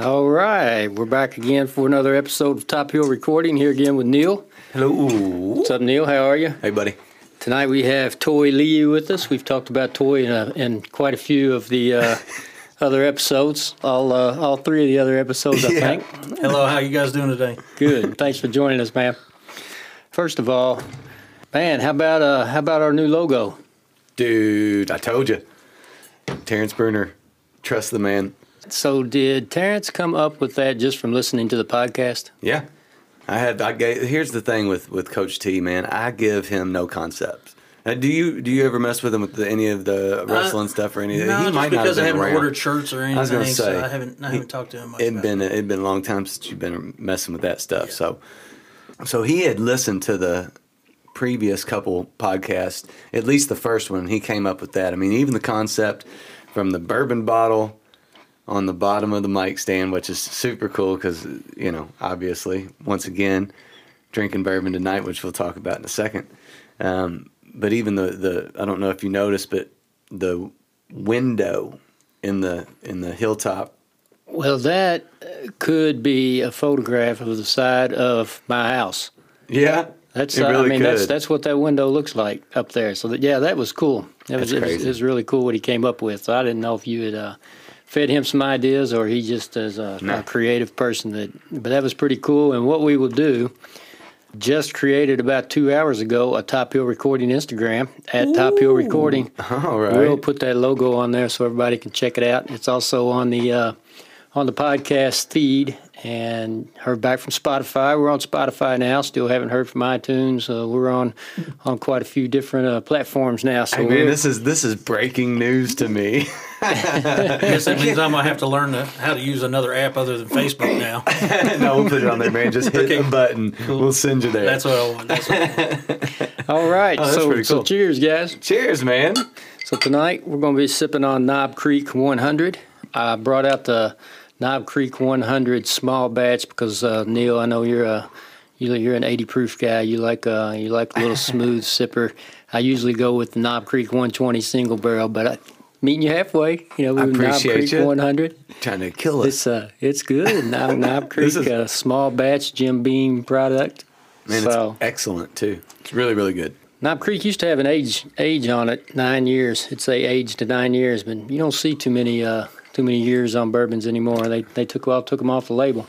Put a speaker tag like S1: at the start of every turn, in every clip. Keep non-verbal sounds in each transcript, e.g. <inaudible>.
S1: All right, we're back again for another episode of Top Hill Recording. Here again with Neil.
S2: Hello.
S1: What's up, Neil? How are you?
S2: Hey, buddy.
S1: Tonight we have Toy Lee with us. We've talked about Toy in, uh, in quite a few of the uh, <laughs> other episodes. All uh, all three of the other episodes, I
S2: Yeah.
S1: think.
S3: Hello, how you guys doing today?
S1: Good. Thanks for joining us, man. First of all, man, how about uh, how about our new logo?
S2: Dude, I told you. Terrence Bruner, trust the man.
S1: So, did Terrence come up with that just from listening to the podcast?
S2: Yeah. I had I gave here's the thing with with Coach T, man. I give him no concepts. Uh, do you do you ever mess with him with the, any of the wrestling stuff or any?
S3: Uh, No,
S2: he
S3: just
S2: might
S3: because I
S2: have been
S3: haven't
S2: around.
S3: ordered shirts or anything, I
S2: was gonna say,
S3: so I haven't I haven't
S2: he-
S3: talked to him much.
S2: It'd
S3: about
S2: been
S3: it.
S2: it'd been a long time since you've been messing with that stuff. So, so he had listened to the previous couple podcasts, at least the first one. He came up with that. I mean, even the concept from the bourbon bottle on the bottom of the mic stand, which is super cool because you know, obviously, once again, drinking bourbon tonight, which we'll talk about in a second. Um, but even the the I don't know if you noticed, but the window in the in the hilltop
S1: Well, that could be a photograph of the side of my house.
S2: Yeah,
S1: That's uh,
S2: really
S1: I mean
S2: could.
S1: that's that's what that window looks like up there. So that, yeah, that was cool. That was, it was it was really cool what he came up with. So I didn't know if you had uh, fed him some ideas or he just is a,
S2: No.
S1: a creative person that. But that was pretty cool. And what we will do. Just created about two hours ago a Top Hill Recording Instagram at Top Hill Recording.
S2: All right.
S1: We'll put that logo on there so everybody can check it out. It's also on the uh, on the podcast feed and heard back from Spotify. We're on Spotify now. Still haven't heard from iTunes. Uh, we're on <laughs> on quite a few different uh, platforms now. So
S2: Hey, man, this is this is breaking news to me.
S3: I <laughs> guess that means I'm gonna have to learn to, how to use another app other than Facebook now. <laughs>
S2: no, we'll put it on there, man. Just hit the button. We'll send you there.
S3: That's what I want. That's what I want.
S1: all right.
S2: Oh, that's
S1: so
S2: pretty
S1: so cheers, guys.
S2: Cheers, man.
S1: So tonight we're going to be sipping on Knob Creek 100. I brought out the Knob Creek 100 small batch because uh, Neil, I know you're a you- you're an 80 proof guy. You like uh, you like a little <laughs> smooth sipper. I usually go with the Knob Creek 120 single barrel, but I, meeting you halfway. You know,
S2: I
S1: with Knob
S2: appreciate
S1: Creek
S2: you.
S1: 100.
S2: Trying to kill us.
S1: It's uh, it's good. Knob, <laughs> Knob Creek,
S2: is-
S1: uh, small batch Jim Beam product.
S2: Man,
S1: so
S2: it's excellent too. It's really, really good.
S1: Knob Creek used to have an age age on it, nine years. It'd say age to nine years, but you don't see too many uh, too many years on bourbons anymore. They they took well took them off the label.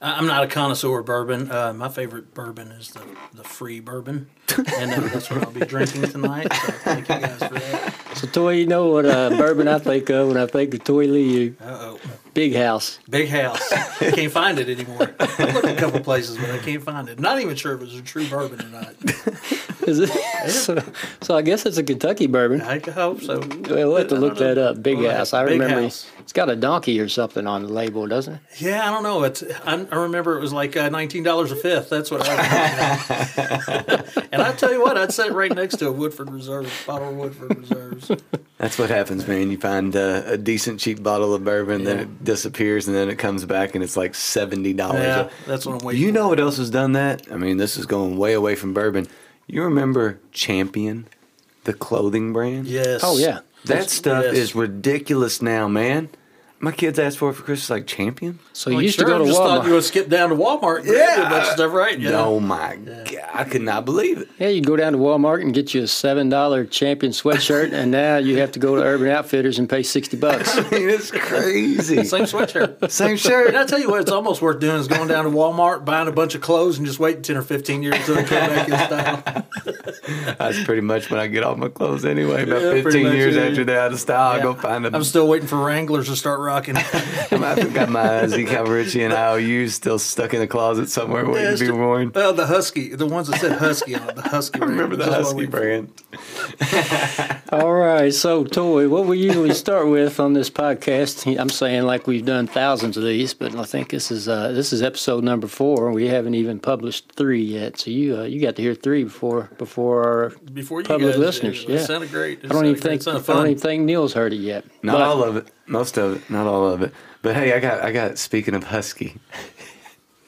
S3: I'm not a connoisseur of bourbon. Uh, my favorite bourbon is the the free bourbon, and that, that's what I'll be drinking tonight. So thank you guys for that.
S1: So Toy, you know what uh, bourbon I think of when I think of Toy Lee?
S3: Uh oh,
S1: Big House.
S3: big house. I <laughs> can't find it anymore. I looked a couple places, but I can't find it. Not even sure if it's a true bourbon or not. <laughs>
S1: Is it? so, so I guess it's a Kentucky bourbon.
S3: I hope so.
S1: We'll have to look that up. Big
S3: Well,
S1: House. I remember
S3: House.
S1: It's got a donkey or something on the label, doesn't it?
S3: Yeah, I don't know. It's I, I remember it was like uh, nineteen dollars a fifth. That's what I. remember. <laughs> and I tell you what, I'd sit right next to a Woodford Reserve bottle of Woodford Reserves.
S2: That's what happens, man. You find uh, a decent cheap bottle of bourbon, then it disappears, and then it comes back, and it's like seventy dollars.
S3: Yeah, that's what I'm waiting.
S2: You
S3: for.
S2: know what else has done that? I mean, this is going way away from bourbon. You remember Champion, the clothing brand?
S3: Yes.
S1: Oh yeah.
S2: That stuff
S3: Yes.
S2: is ridiculous now, man. My kids asked for it for Christmas, like Champion.
S1: So
S3: Well,
S1: you used
S3: sure,
S1: to go
S3: I
S1: to
S3: just thought you would skip down to Walmart. And grab a bunch of stuff, right? Yeah.
S2: Oh my god, I could not believe it.
S1: Yeah, you go down to Walmart and get you a seven dollar champion sweatshirt, and now you have to go to Urban Outfitters and pay sixty bucks. <laughs>
S2: I mean, it's crazy. <laughs>
S3: Same sweatshirt.
S2: Same shirt.
S3: And I tell you what, it's almost worth doing is going down to Walmart, buying a bunch of clothes, and just waiting ten or fifteen years until they come back in style. <laughs>
S2: That's pretty much when I get all my clothes anyway. About
S3: Yeah,
S2: 15 years
S3: yeah.
S2: after they're out of style, I
S3: Yeah.
S2: go find them.
S3: I'm still waiting for Wranglers to start rocking. <laughs>
S2: I've got my Z. Cavaricci and IOUs still stuck in the closet somewhere waiting
S3: Yeah,
S2: to be
S3: it's-
S2: worn.
S3: Well, the Husky, the ones that said Husky on it, the Husky.
S2: I remember the Husky brand. <laughs> <laughs>
S1: All right, so Toy, what we usually start with on this podcast, I'm saying like we've done thousands of these, but I think this is uh, this is episode number four. We haven't even published three yet, so you uh, you got to hear three before before our
S3: Before you
S1: public
S3: guys,
S1: listeners.
S3: It,
S1: yeah,
S3: sounded great. It
S1: I don't even
S3: great.
S1: think
S3: It sounded
S1: I don't even think Neil's heard it yet.
S2: Not
S1: But-
S2: all of it. Most of it. Not all of it. But hey, I got I got speaking of Husky. <laughs>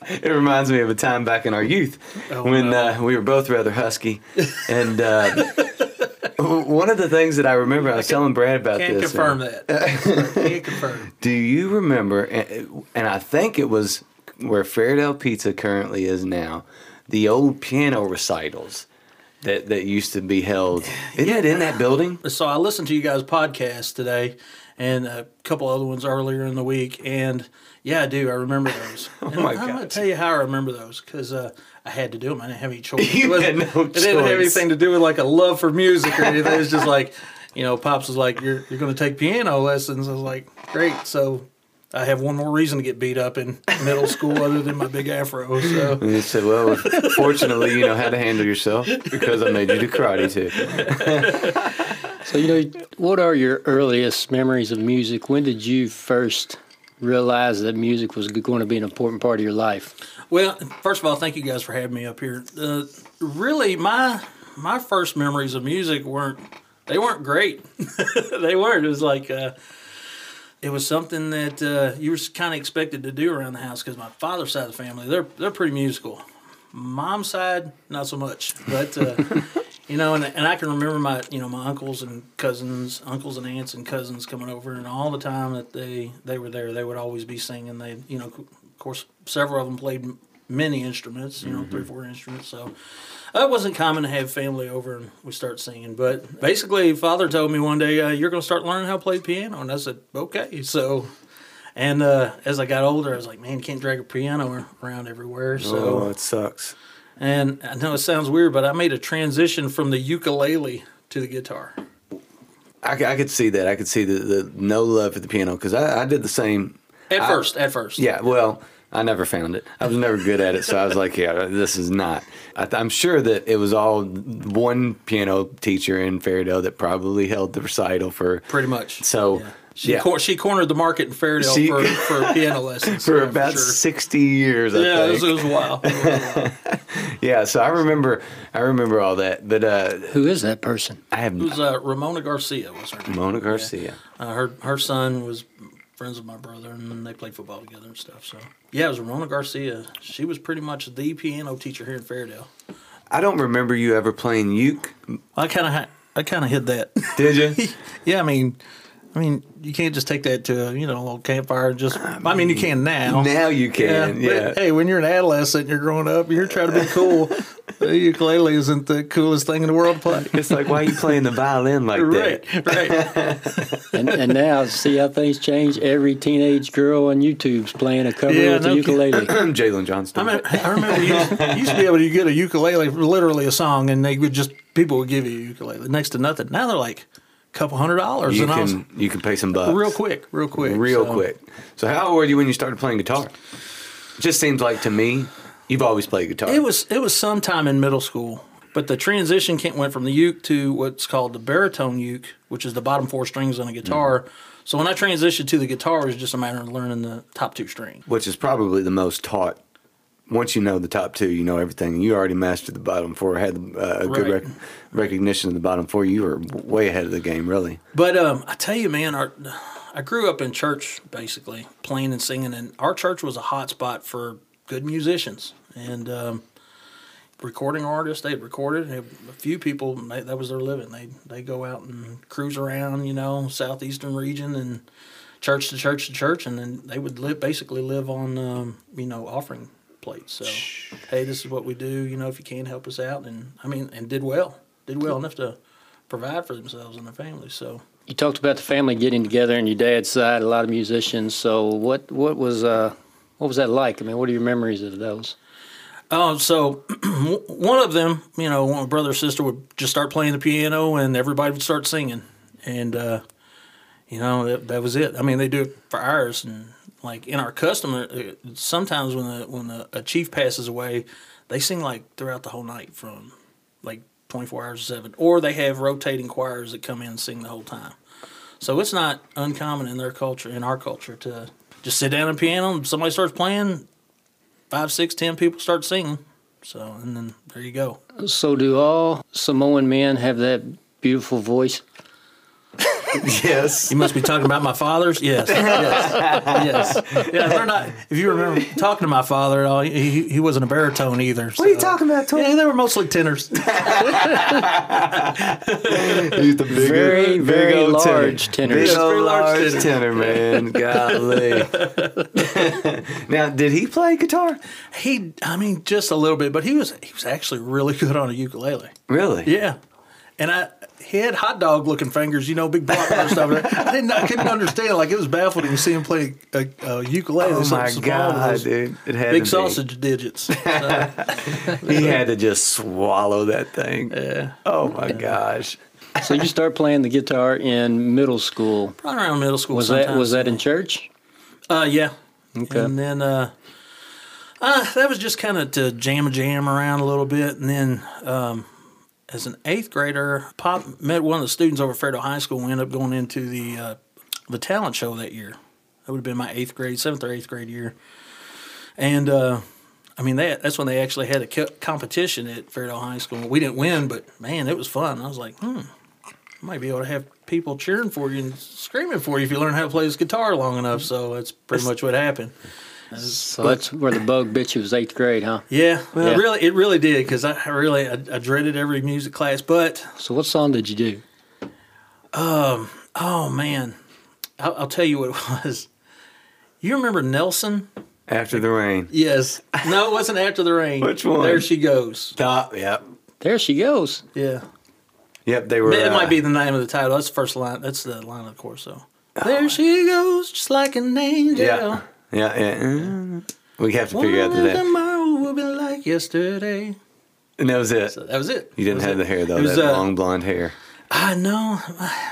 S2: It reminds me of a time back in our youth
S3: Oh,
S2: when
S3: no.
S2: uh, we were both rather husky, and uh, <laughs> One of the things that I remember, I was telling Brad about
S3: Can't
S2: this.
S3: confirm
S2: uh,
S3: that. Can't <laughs> confirm.
S2: Do you remember? And and I think it was where Fairdale Pizza currently is now. The old piano recitals that that used to be held. <sighs> Isn't it in that building?
S3: So I listened to you guys' podcast today, and a couple other ones earlier in the week, and yeah, I do. I remember those. <laughs> oh
S2: my
S3: I'm gonna tell you how I remember those because uh, I had to do them. I didn't have any choice. <laughs>
S2: You
S3: It
S2: had no
S3: It didn't have anything to do with like a love for music or anything. It was just like, you know, pops was like, "You're you're going to take piano lessons." I was like, "Great!" So. I have one more reason to get beat up in middle school other than my big afro. So
S2: And he said, "Well, fortunately, you know how to handle yourself because I made you do karate too." <laughs>
S1: So, you know, what are your earliest memories of music? When did you first realize that music was going to be an important part of your life?
S3: Well, first of all, thank you guys for having me up here. Uh, really, my my first memories of music weren't they weren't great. <laughs> they weren't. It was like uh, it was something that uh, you were kind of expected to do around the house because my father's side of the family they're they're pretty musical. Mom's side, not so much, but. You know, and, and I can remember my, you know, my uncles and cousins, uncles and aunts and cousins coming over, and all the time that they they were there, they would always be singing. They, you know, of course, several of them played many instruments, you know, three, four instruments. So it wasn't common to have family over and we start singing. But basically, father told me one day, uh, "You're going to start learning how to play piano," and I said, "Okay." So. And uh, as I got older, I was like, "Man, can't drag a piano around everywhere." So
S2: oh, it sucks.
S3: And I know it sounds weird, but I made a transition from the ukulele to the guitar.
S2: I could see that. I could see the, the no love for the piano because I, I did the same.
S3: At
S2: I-
S3: first, at first.
S2: Yeah, well, I never found it. I was never good at it, so I was like, yeah, this is not. I th- I'm sure that it was all one piano teacher in Fairdale that probably held the recital for
S3: Pretty much.
S2: So,
S3: Yeah. She,
S2: yeah.
S3: cor- she cornered the market in Fairdale
S2: She-
S3: for, <laughs> for piano lessons.
S2: for
S3: yeah,
S2: about
S3: sure.
S2: 60 years. I
S3: Yeah, it was,
S2: think.
S3: it was a while. It was a while. <laughs>
S2: yeah. So I remember, I remember all that. But uh,
S1: Who is that person?
S2: I have
S3: It was uh, Ramona Garcia was her name.
S2: Mona Garcia.
S3: Uh, her her son was friends with my brother, and they played football together and stuff. So yeah, it was Ramona Garcia. She was pretty much the piano teacher here in Fairdale.
S2: I don't remember you ever playing uke.
S3: I kind of I kind of hid that.
S2: Did you? <laughs>
S3: yeah, I mean, I mean, you can't just take that to a you know a little campfire and just. I mean, you can now.
S2: now you can.
S3: but,
S2: Yeah.
S3: hey, when you're an adolescent, and you're growing up, you're trying to be cool. <laughs> the ukulele isn't the coolest thing in the world to play.
S2: It's like, why are you playing the violin like
S3: Right,
S2: that?
S3: right. <laughs>
S1: And, and now, see how things change? Every teenage girl on YouTube's playing a cover
S3: Yeah,
S1: with
S3: no
S1: the ukulele. <clears throat>
S2: Jalen Johnston.
S3: I, mean, I remember you used, you used to be able to get a ukulele, literally a song, and they would just people would give you a ukulele next to nothing. Now they're like a couple hundred dollars,
S2: you
S3: and I was
S2: can you can pay some bucks
S3: real quick, real quick,
S2: real
S3: So,
S2: quick. So how old were you when you started playing guitar? It just seems like to me you've always played guitar.
S3: It was it was sometime in middle school, but the transition went from the uke to what's called the baritone uke, which is the bottom four strings on a guitar. Mm-hmm. So when I transitioned to the guitar, it was just a matter of learning the top two strings.
S2: which is probably the most taught. Once you know the top two, you know everything. You already mastered the bottom four, had uh, a good
S3: Right.
S2: rec- recognition of the bottom four. You were way ahead of the game, really.
S3: But um, I tell you, man, our, I grew up in church basically playing and singing, and our church was a hot spot for good musicians and um, recording artists. They recorded. A few people they, that was their living. They they go out and cruise around, you know, southeastern region and church to church to church, and then they would live basically live on um, you know offering plates. So hey, this is what we do. You know, if you can help us out, and I mean, and did well, did well enough to provide for themselves and their families. So.
S1: You talked about the family getting together and your dad's side, a lot of musicians. So what what was uh what was that like? I mean, what are your memories of those?
S3: Oh, so <clears throat> one of them, you know, one brother or sister would just start playing the piano, and everybody would start singing, and uh, you know that, that was it. I mean, they do it for hours and like in our custom, uh, sometimes when the, when the, a chief passes away, they sing like throughout the whole night from like twenty four hours to seven, or they have rotating choirs that come in and sing the whole time. So it's not uncommon in their culture, in our culture, to just sit down at a piano and somebody starts playing, five, six, ten people start singing. So, and then there you go.
S1: So do all Samoan men have that beautiful voice? <laughs>
S2: yes.
S3: You must be talking about my fathers. <laughs> Yes, yes, yes. Yeah, they're not. If you remember talking to my father, at all, he, he, he wasn't a baritone either.
S2: What are you talking about, Tony?
S3: Yeah, they were mostly tenors. <laughs>
S2: He's the bigger,
S1: Very, very
S2: old
S1: large
S2: tenor.
S1: tenor.
S2: Big
S1: Yes,
S2: old
S3: very large
S2: large
S3: tenor.
S2: tenor, man. Golly. now, did he play guitar?
S3: He, I mean, just a little bit, but he was he was actually really good on a ukulele.
S2: Really?
S3: Yeah, and I he had hot dog looking fingers, you know, big blockbuster stuff. I didn't, I couldn't understand. Like it was baffling to see him play a, a ukulele.
S2: Oh
S3: Something
S2: my God, dude! It had
S3: Big
S2: to be.
S3: sausage digits. <laughs>
S2: He had to just swallow that thing.
S3: yeah,
S2: Oh my gosh!
S1: So you start playing the guitar in middle school.
S3: probably around middle school.
S1: Was that was that in church?
S3: Uh, yeah.
S1: Okay.
S3: And then uh, uh, that was just kind of to jam a jam around a little bit. And then um, as an eighth grader, Pop met one of the students over at Fairdale High School. We ended up going into the uh, the talent show that year. That would have been my eighth grade, seventh or eighth grade year. And uh, I mean, that that's when they actually had a co- competition at Fairdale High School. We didn't win, but man, it was fun. I was like, hmm, I might be able to have people cheering for you and screaming for you if you learn how to play this guitar long enough. So that's pretty much what happened.
S1: So that's where the bug bit you was eighth grade, huh?
S3: Yeah, well,
S1: Yeah.
S3: it really, it really did because I I really I, I dreaded every music class. But
S1: So what song did you do?
S3: Um, oh man, I'll, I'll tell you what it <laughs> was. You remember Nelson?
S2: After the rain.
S3: Yes. No, it wasn't after the rain.
S2: Which one?
S3: There she goes.
S2: Stop. Yep.
S1: There she goes.
S3: Yeah.
S2: Yep. They were.
S3: it
S2: uh,
S3: might be the name of the title. That's the first line. That's the line of the chorus. So there she goes, just like an angel.
S2: Yeah. Yeah. Yeah. We have to figure out that.
S3: tomorrow will be like yesterday.
S2: And that was it.
S3: So that was it.
S2: You didn't have
S3: was
S2: the hair though.
S3: It was,
S2: that
S3: uh,
S2: long blonde hair.
S3: I know.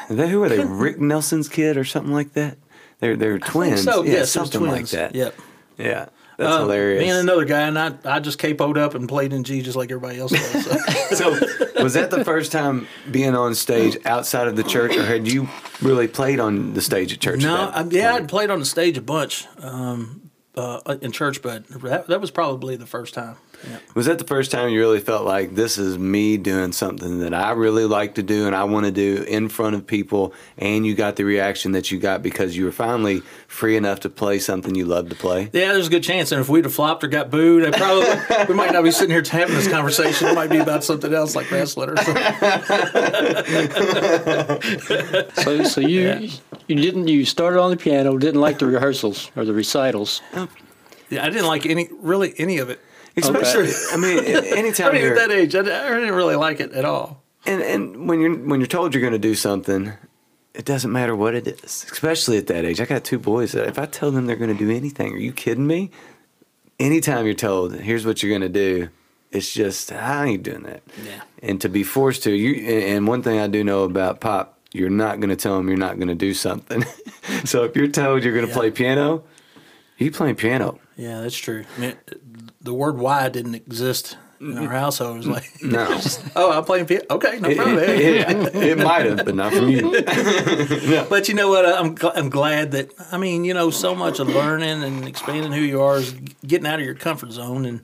S2: That who are they? Rick Nelson's kid or something like that? They're they're twins.
S3: So
S2: yeah,
S3: yes, it
S2: something
S3: twins.
S2: like that.
S3: Yep.
S2: Yeah, that's
S3: Uh,
S2: hilarious.
S3: Me and another guy, and I, I just capoed up and played in G just like everybody else does. So. <laughs>
S2: so, was that the first time being on stage outside of the church, or had you really played on the stage at church?
S3: no, I, yeah,
S2: point?
S3: I'd played on the stage a bunch um, uh, in church, but that, that was probably the first time. Yeah.
S2: Was that the first time you really felt like this is me doing something that I really like to do and I want to do in front of people, and you got the reaction that you got because you were finally free enough to play something you love to play?
S3: Yeah, there's a good chance. And if we'd have flopped or got booed, I probably we might not be sitting here having this conversation. It might be about something else like wrestling or something.
S1: So so you you didn't you started on the piano, didn't like the rehearsals or the recitals.
S3: Yeah, I didn't like any really any of it.
S2: Especially, I mean, <laughs> anytime
S3: I mean,
S2: you're
S3: at that age, I, I didn't really like it at all.
S2: And and when you're when you're told you're going to do something, it doesn't matter what it is. Especially at that age, I got two boys. That if I tell them they're going to do anything, are you kidding me? Anytime you're told, here's what you're going to do, it's just I ain't doing that.
S3: Yeah.
S2: And to be forced to, you and and one thing I do know about pop, you're not going to tell them you're not going to do something. <laughs> so if you're told you're going to
S3: Yeah.
S2: play piano, you playing piano.
S3: Yeah, that's true. I mean, the word "why" didn't exist in our household. It was like, <laughs>
S2: No. <laughs>
S3: oh, I'm playing piano. Okay, no
S2: it,
S3: problem.
S2: it- it might have, but not from <laughs> you.
S3: But you know what? I'm gl- I'm glad that I mean, you know, so much of learning and expanding who you are is getting out of your comfort zone, and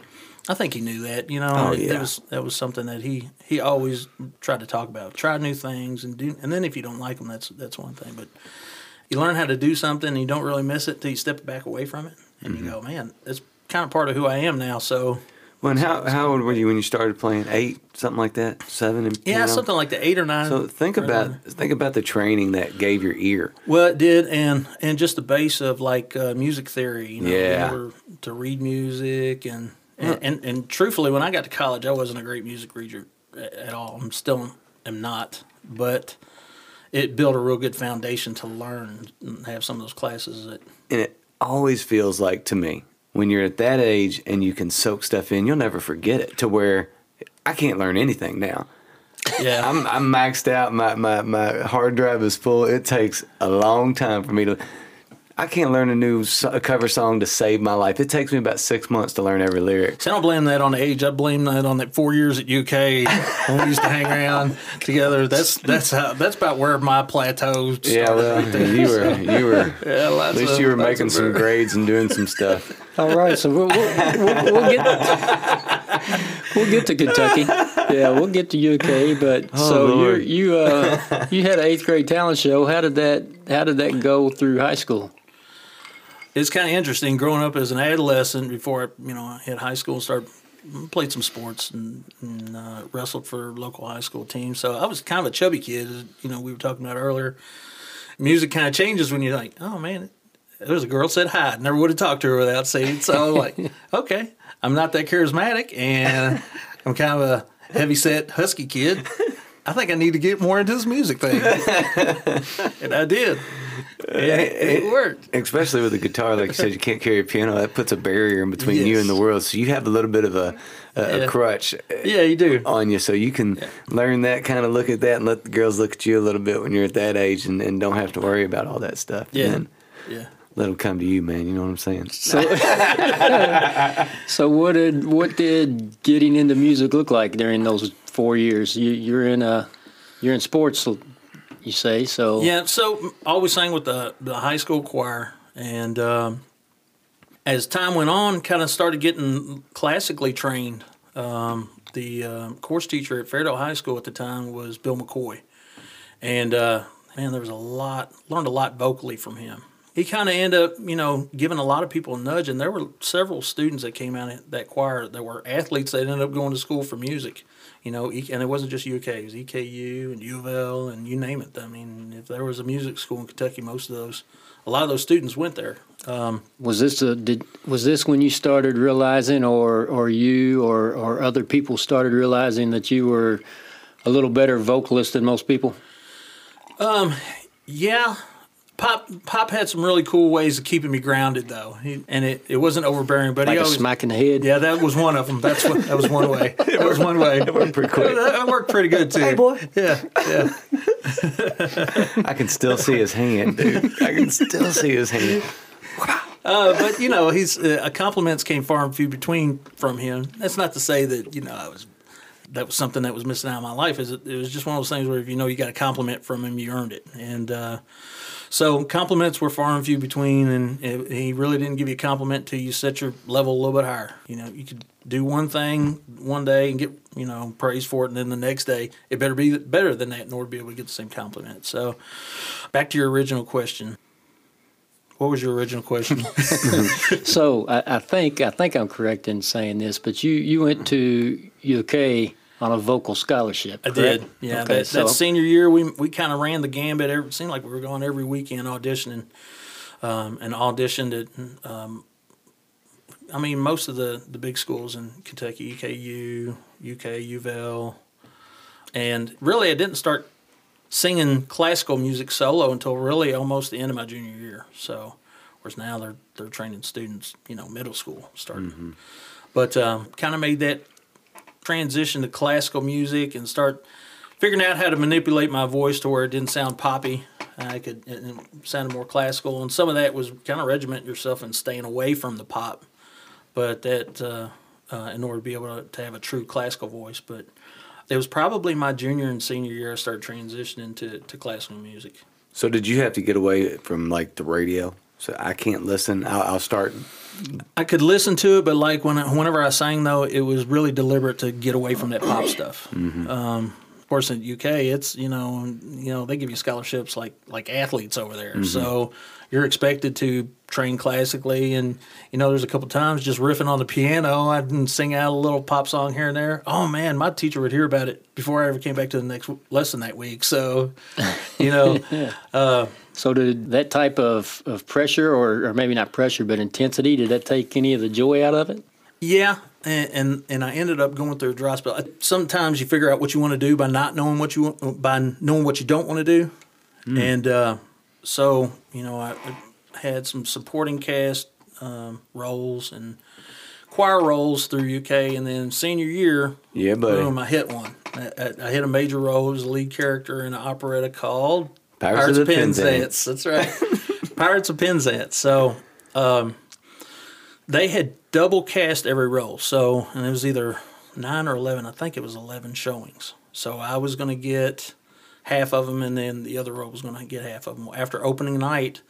S3: I think he knew that. You know,
S2: Oh, yeah.
S3: that was that was something that he he always tried to talk about. Try new things and do, and then if you don't like them, that's that's one thing. But you learn how to do something, and you don't really miss it till you step back away from it, and
S2: Mm-hmm.
S3: you go, man, that's kind of part of who I am now. So
S2: Well, and how how old were you when you started playing? Eight, something like that, seven, and
S3: yeah, something like the eight or nine.
S2: So think about
S3: there.
S2: think about the training that gave your ear.
S3: Well, it did, and and just the base of like uh, music theory. You know,
S2: Yeah.
S3: to read music and and, and and truthfully, when I got to college, I wasn't a great music reader at all. I'm still am not, but it built a real good foundation to learn and have some of those classes that
S2: And it always feels like to me when you're at that age and you can soak stuff in, you'll never forget it. To where I can't learn anything now.
S3: yeah
S2: I'm I'm maxed out. My my my hard drive is full. It takes a long time for me to. I can't learn a new so- cover song to save my life. It takes me about six months to learn every lyric.
S3: So I don't blame that on the age. I blame that on that four years at UK when we used to hang around together. That's that's how that's about where my plateau started.
S2: Yeah, well,
S3: right
S2: you were you were. <laughs>
S3: Yeah,
S2: At least
S3: of-
S2: you were making
S3: of-
S2: some grades and doing some stuff.
S1: All right, so we'll, we'll, we'll, we'll get we'll get to Kentucky. Yeah, we'll get to UK, but <laughs>
S2: Oh,
S1: so you
S2: Lord.
S1: you uh, <laughs> you had an eighth grade talent show. How did that How did that go through high school?
S3: it's kind of interesting growing up as an adolescent before I, you know, I hit high school and started played some sports and, and uh, wrestled for local high school teams. So I was kind of a chubby kid, as, you know, we were talking about earlier. Music kind of changes when you're like, oh man, there's a girl said hi. I never would have talked to her without saying. So I was like, <laughs> okay, I'm not that charismatic and I'm kind of a heavy set husky kid. I think I need to get more into this music thing. and I did. And it eh, worked.
S2: Especially with a guitar, like you said, you can't carry a piano. That puts a barrier in between you and the world. So you have a little bit of a, a, a crutch eh,
S3: Yeah, you do.
S2: on you. So you can learn that, kind of look at that, and let the girls look at you a little bit when you're at that age and, and don't have to worry about all that stuff.
S3: Yeah.
S2: Then
S3: Yeah.
S2: Let them come to you, man. You know what I'm saying?
S1: So, <laughs> so what did what did getting into music look like during those four years? You, you're in a you're in sports, you say. So
S3: Yeah, so I always sang with the the high school choir, and um, as time went on, kind of started getting classically trained. Um, the uh, course teacher at Fairdale High School at the time was Bill McCoy, and uh, man, there was a lot learned a lot vocally from him. He kind of ended up, you know, giving a lot of people a nudge, and there were several students that came out of that choir that were athletes that ended up going to school for music. You know, and it wasn't just UK; it was EKU and U of L and you name it. I mean, if there was a music school in Kentucky, most of those, a lot of those students went there. Um,
S1: was this a did was this when you started realizing, or or you or or other people started realizing that you were a little better vocalist than most people?
S3: Um, Yeah, Pop Pop had some really cool ways of keeping me grounded, though, he, and it, it wasn't overbearing. But
S1: Like
S3: he
S1: a
S3: always,
S1: smack in the head.
S3: yeah, that was one of them. That's what that was one way. <laughs> That was one way. It worked
S2: pretty quick.
S3: That worked pretty good too.
S2: Hey, boy.
S3: Yeah, yeah. <laughs>
S2: I can still see his hand, dude. I can still see his hand.
S3: Uh, but you know, he's uh, compliments came far and few between from him. That's not to say that you know I was that was something that was missing out of my life. Is it, it was just one of those things where if you know you got a compliment from him, you earned it, and uh, so compliments were far and few between. And it, he really didn't give you a compliment till you set your level a little bit higher. You know, you could do one thing one day and get you know praise for it, and then the next day it better be better than that in order to be able to get the same compliment. So, back to your original question. What was your original question? <laughs>
S1: So I, I think I think I'm correct in saying this, but you you went to UK on a vocal scholarship.
S3: I did. Yeah,
S1: Okay,
S3: that,
S1: so
S3: that senior year, we we kind of ran the gambit. It seemed like we were going every weekend auditioning, um, and auditioned at. Um, I mean, most of the the big schools in Kentucky, EKU, UK, U of L, and really, I didn't start singing classical music solo until really almost the end of my junior year. So, whereas now they're they're training students, you know, middle school starting. But um, kind of made that transition to classical music and start figuring out how to manipulate my voice to where it didn't sound poppy. I could it sounded more classical, and some of that was kind of regiment yourself and staying away from the pop. But that uh, uh, in order to be able to, to have a true classical voice, but it was probably my junior and senior year I started transitioning to, to classical music.
S2: So did you have to get away from like the radio? So I can't listen. I'll, I'll start.
S3: I could listen to it, but like when whenever I sang though, it was really deliberate to get away from that pop mm-hmm. stuff. Mm-hmm. Um, of course, in UK, it's you know you know they give you scholarships like like athletes over there, mm-hmm. so you're expected to train classically. And you know, there's a couple times just riffing on the piano, I'd sing out a little pop song here and there. Oh man, my teacher would hear about it before I ever came back to the next lesson that week. So, you know, <laughs> uh,
S1: So did that type of, of pressure, or, or maybe not pressure, but intensity, did that take any of the joy out of it?
S3: Yeah, and, and and I ended up going through a dry spell. Sometimes you figure out what you want to do by not knowing what you want, by knowing what you don't want to do, and uh, so you know I, I had some supporting cast um, roles and choir roles through UK, and then senior year,
S2: Yeah, buddy.
S3: boom, I hit one. I, I- I hit a major role as a lead character in an operetta called
S2: Pirates of the
S3: Penzance. That's right, <laughs> Pirates of Penzance. So um, they had double cast every role. So, and it was either nine or 11. I think it was 11 showings. So I was going to get half of them, and then the other role was going to get half of them. After opening night,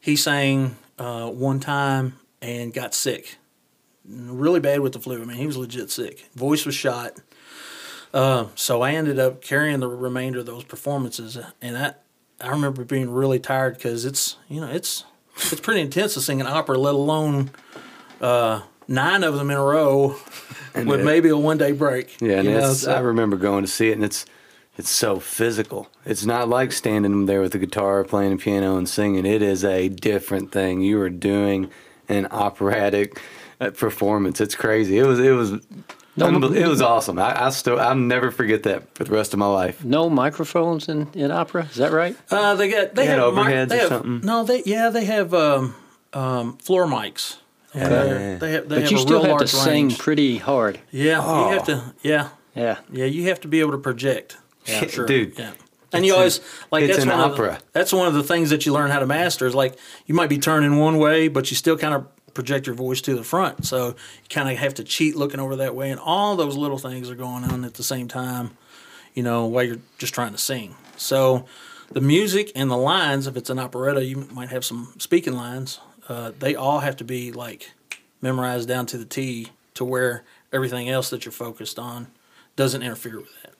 S3: he sang uh, one time and got sick. Really bad with the flu. I mean, he was legit sick. Voice was shot. Uh, so I ended up carrying the remainder of those performances, and I I remember being really tired because it's you know it's it's pretty intense to sing an opera, let alone uh, nine of them in a row with
S2: it-
S3: maybe a one day break.
S2: Yeah, and
S3: know,
S2: it's,
S3: so-
S2: I remember going to see it, and it's it's so physical. It's not like standing there with a guitar, playing a piano, and singing. It is a different thing. You are doing an operatic uh, performance. It's crazy. It was it was unbel- it was awesome. I, I still I'll never forget that for the rest of my life.
S1: No microphones in, in opera. Is that right?
S3: Uh, they got they,
S2: They had
S3: have mic-
S2: overheads
S3: they
S2: or
S3: have,
S2: something?
S3: No, they yeah they have um, um, floor mics. Yeah,
S2: Okay.
S3: they have they
S1: but
S3: have
S1: you still have to
S3: large
S1: sing
S3: range.
S1: pretty hard.
S3: Yeah,
S2: Oh.
S3: you have to. Yeah,
S1: Yeah.
S3: yeah, you have to be able to project. <laughs> Yeah, sure.
S2: Dude,
S3: Yeah. And you always like
S2: it's
S3: that's
S2: an
S3: one Of
S2: opera.
S3: the, that's one of the things that you learn how to master is like you might be turning one way, but you still kind of project your voice to the front. So you kind of have to cheat looking over that way, and all those little things are going on at the same time. You know, while you're just trying to sing. So the music and the lines, if it's an operetta, you might have some speaking lines. Uh, they all have to be like memorized down to the T to where everything else that you're focused on doesn't interfere with that.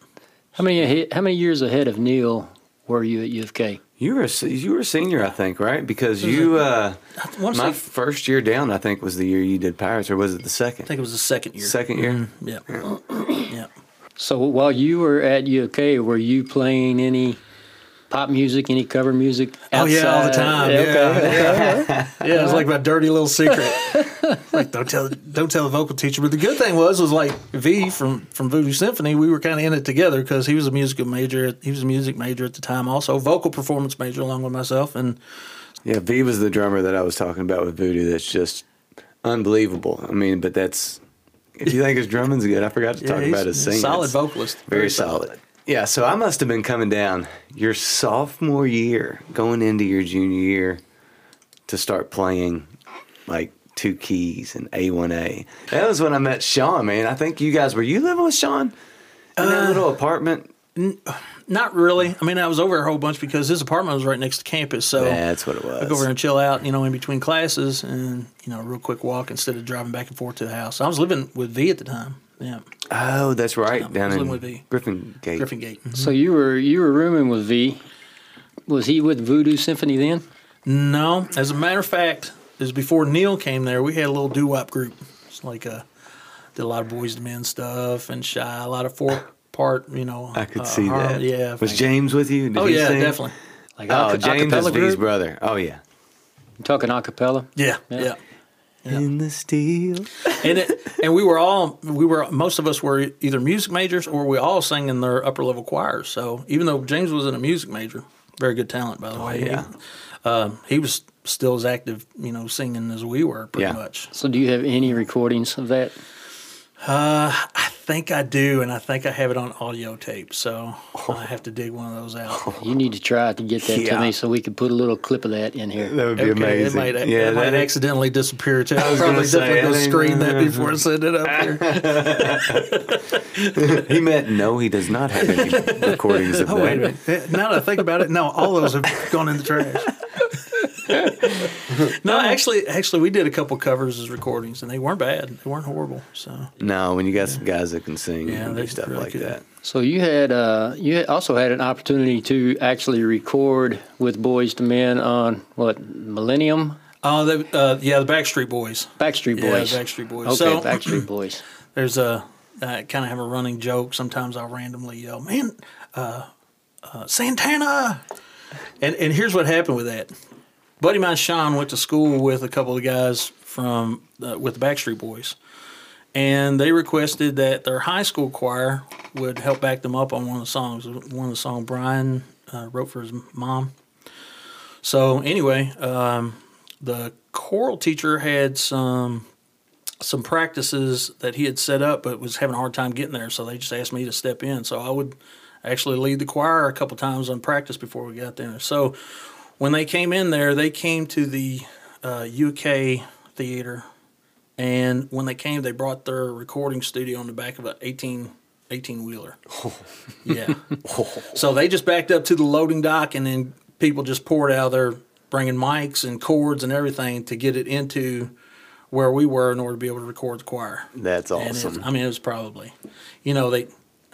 S1: How many how many years ahead of Neil were you at U of K?
S2: You were a, you were a senior, I think, right? Because you uh,
S3: I want to
S2: my
S3: say,
S2: first year down, I think, was the year you did Pirates, or was it the second?
S3: I think it was the second year.
S2: Second year.
S3: Yeah. <clears throat> yeah.
S1: So while you were at U of K, were you playing any pop music, any cover music?
S3: Oh yeah, all the time.
S1: Yeah,
S3: Yeah,
S1: okay.
S3: yeah. <laughs> yeah. It was like my dirty little secret. <laughs> <laughs> like don't tell, don't tell the vocal teacher. But the good thing was, was like V from from Voodoo Symphony. We were kind of in it together because he was a musical major. He was a music major at the time, also vocal performance major along with myself. And
S2: Yeah, V was the drummer that I was talking about with Voodoo. That's just unbelievable. I mean, but that's if you think his drumming's good, I forgot to
S3: yeah,
S2: talk about his singing.
S3: solid vocalist.
S2: very solid. Yeah, so I must have been coming down your sophomore year, going into your junior year, to start playing like two keys and A1A. That was when I met Sean, man. I think you guys were you living with Sean in
S3: Uh,
S2: that little apartment?
S3: Not really. I mean, I was over a whole bunch because his apartment was right next to campus. So yeah,
S2: That's what it was.
S3: I go over and chill out, you know, in between classes, and you know, a real quick walk instead of driving back and forth to the house. I was living with V at the time. Yeah,
S2: Oh, that's right,
S3: Yeah, I
S2: down
S3: was
S2: in
S3: with V.
S2: Griffin Gate.
S3: Griffin Gate. Mhm.
S1: So you were you were rooming with V. Was he with Voodoo Symphony then?
S3: No, as a matter of fact, it was before Neil came there. We had a little doo wop group. It's like uh did a lot of Boyz II Men stuff and Shai, a lot of four part, you know.
S2: I could
S3: uh,
S2: see
S3: har-
S2: that.
S3: Yeah.
S2: Was
S3: thank-
S2: James with you? Did
S3: Oh
S2: he
S3: yeah,
S2: sing?
S3: definitely.
S1: Like
S2: Oh,
S1: aca-
S2: James is
S1: acapella
S2: V's brother. Oh yeah.
S1: You talking acapella?
S3: Yeah,
S1: Yeah.
S3: yeah. Yeah.
S2: In the steel.
S3: and it, and we were all we were most of us were either music majors or we all sang in their upper level choirs. So even though James wasn't a music major, very good talent by the way.
S2: yeah.
S3: He, um, he was still as active, you know, singing as we were pretty
S2: Yeah.
S3: much.
S1: So do you have any recordings of that?
S3: Uh, I think I do, and I think I have it on audio tape. So I have to dig one of those out. <laughs>
S1: You need to try to get that
S2: Yeah.
S1: to me so we could put a little clip of that in here.
S2: That would be
S3: Okay,
S2: amazing.
S3: It might,
S2: yeah,
S3: it might
S2: that-
S3: accidentally disappear too. I
S2: was <laughs>
S3: probably
S2: gonna say,
S3: go screen that before I send it up here. <laughs>
S2: he meant no. He does not have any recordings of
S3: Oh
S2: that.
S3: wait a minute! Now that I think about it, no, all those have gone in the trash. <laughs> no, actually, actually, we did a couple covers as recordings, and they weren't bad. They weren't horrible. So
S2: No, when you got some guys that can sing
S3: Yeah,
S2: and do
S3: they
S2: stuff
S3: really
S2: like
S3: could.
S2: that.
S1: So you had uh, you also had an opportunity to actually record with Boyz II Men on what Millennium
S3: Oh, the, uh, yeah, the Backstreet Boys.
S1: Backstreet Boys.
S3: Yeah,
S1: Boys.
S3: Backstreet Boys.
S1: Okay,
S3: So-
S1: Backstreet <clears throat> Boys.
S3: There's a I kind of have a running joke. Sometimes I'll randomly yell, "Man, uh, uh, Santana!" And and here's what happened with that. Buddy of mine, Sean, went to school with a couple of guys from uh, with the Backstreet Boys, and they requested that their high school choir would help back them up on one of the songs. One of the songs Brian uh, wrote for his mom. So anyway, um, the choral teacher had some some practices that he had set up, but was having a hard time getting there. So they just asked me to step in. So I would actually lead the choir a couple times on practice before we got there. So when they came in there, they came to the uh, UK theater, and when they came, they brought their recording studio on the back of an 18 18 wheeler. <laughs> Yeah. so they just backed up to the loading dock, and then people just poured out there, bringing mics and cords and everything to get it into where we were in order to be able to record the choir.
S2: That's
S3: And it-
S2: awesome.
S3: I mean, it was probably, you know, they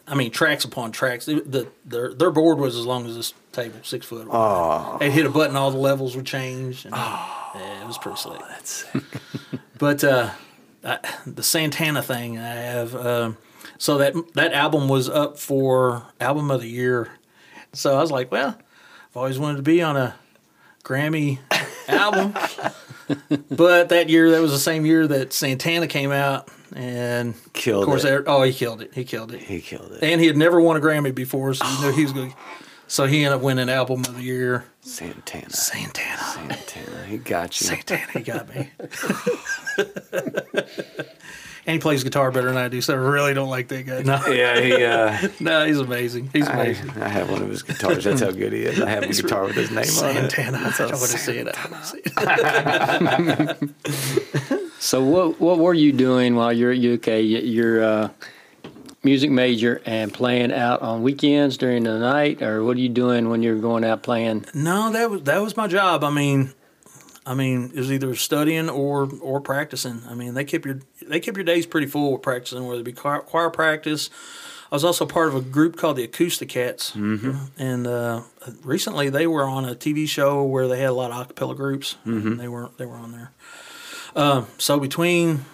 S3: I mean, tracks upon tracks. The, the their their board was as long as this table, six foot.
S2: Oh,
S3: They hit a button, all the levels would change. And, yeah, it was pretty slick.
S2: that's <laughs>
S3: But uh, I, the Santana thing, I have. Um, so that that album was up for album of the year. So I was like, well, I've always wanted to be on a Grammy <laughs> album. but that year, that was the same year that Santana came out, and
S2: Killed
S3: Of course,
S2: it.
S3: oh, he killed it. He killed it.
S2: he killed it.
S3: And he had never won a Grammy before, so you knew he was going. So he ended up winning album of the year.
S2: Santana.
S3: Santana.
S2: Santana. He got you.
S3: Santana, he got me. <laughs> and he plays guitar better than I do, so I really don't like that guy. No, <laughs>
S2: Yeah, he. Uh,
S3: no he's amazing. He's amazing.
S2: I have one of his guitars. That's how good he is. I have a guitar with his name on it.
S3: Santana. I don't want to see it. I don't want to see it. <laughs>
S1: So what what were you doing while you're at UK? You're uh, music major and playing out on weekends during the night, or what are you doing when you're going out playing?
S3: No, that was that was my job. I mean, I mean, it was either studying or or practicing. I mean, they kept your they kept your days pretty full with practicing, whether it be choir, choir practice. I was also part of a group called the AcoustiKats, mm-hmm. and uh, recently they were on a TV show where they had a lot of acapella groups. Mm-hmm. They were they were on there. Uh, so between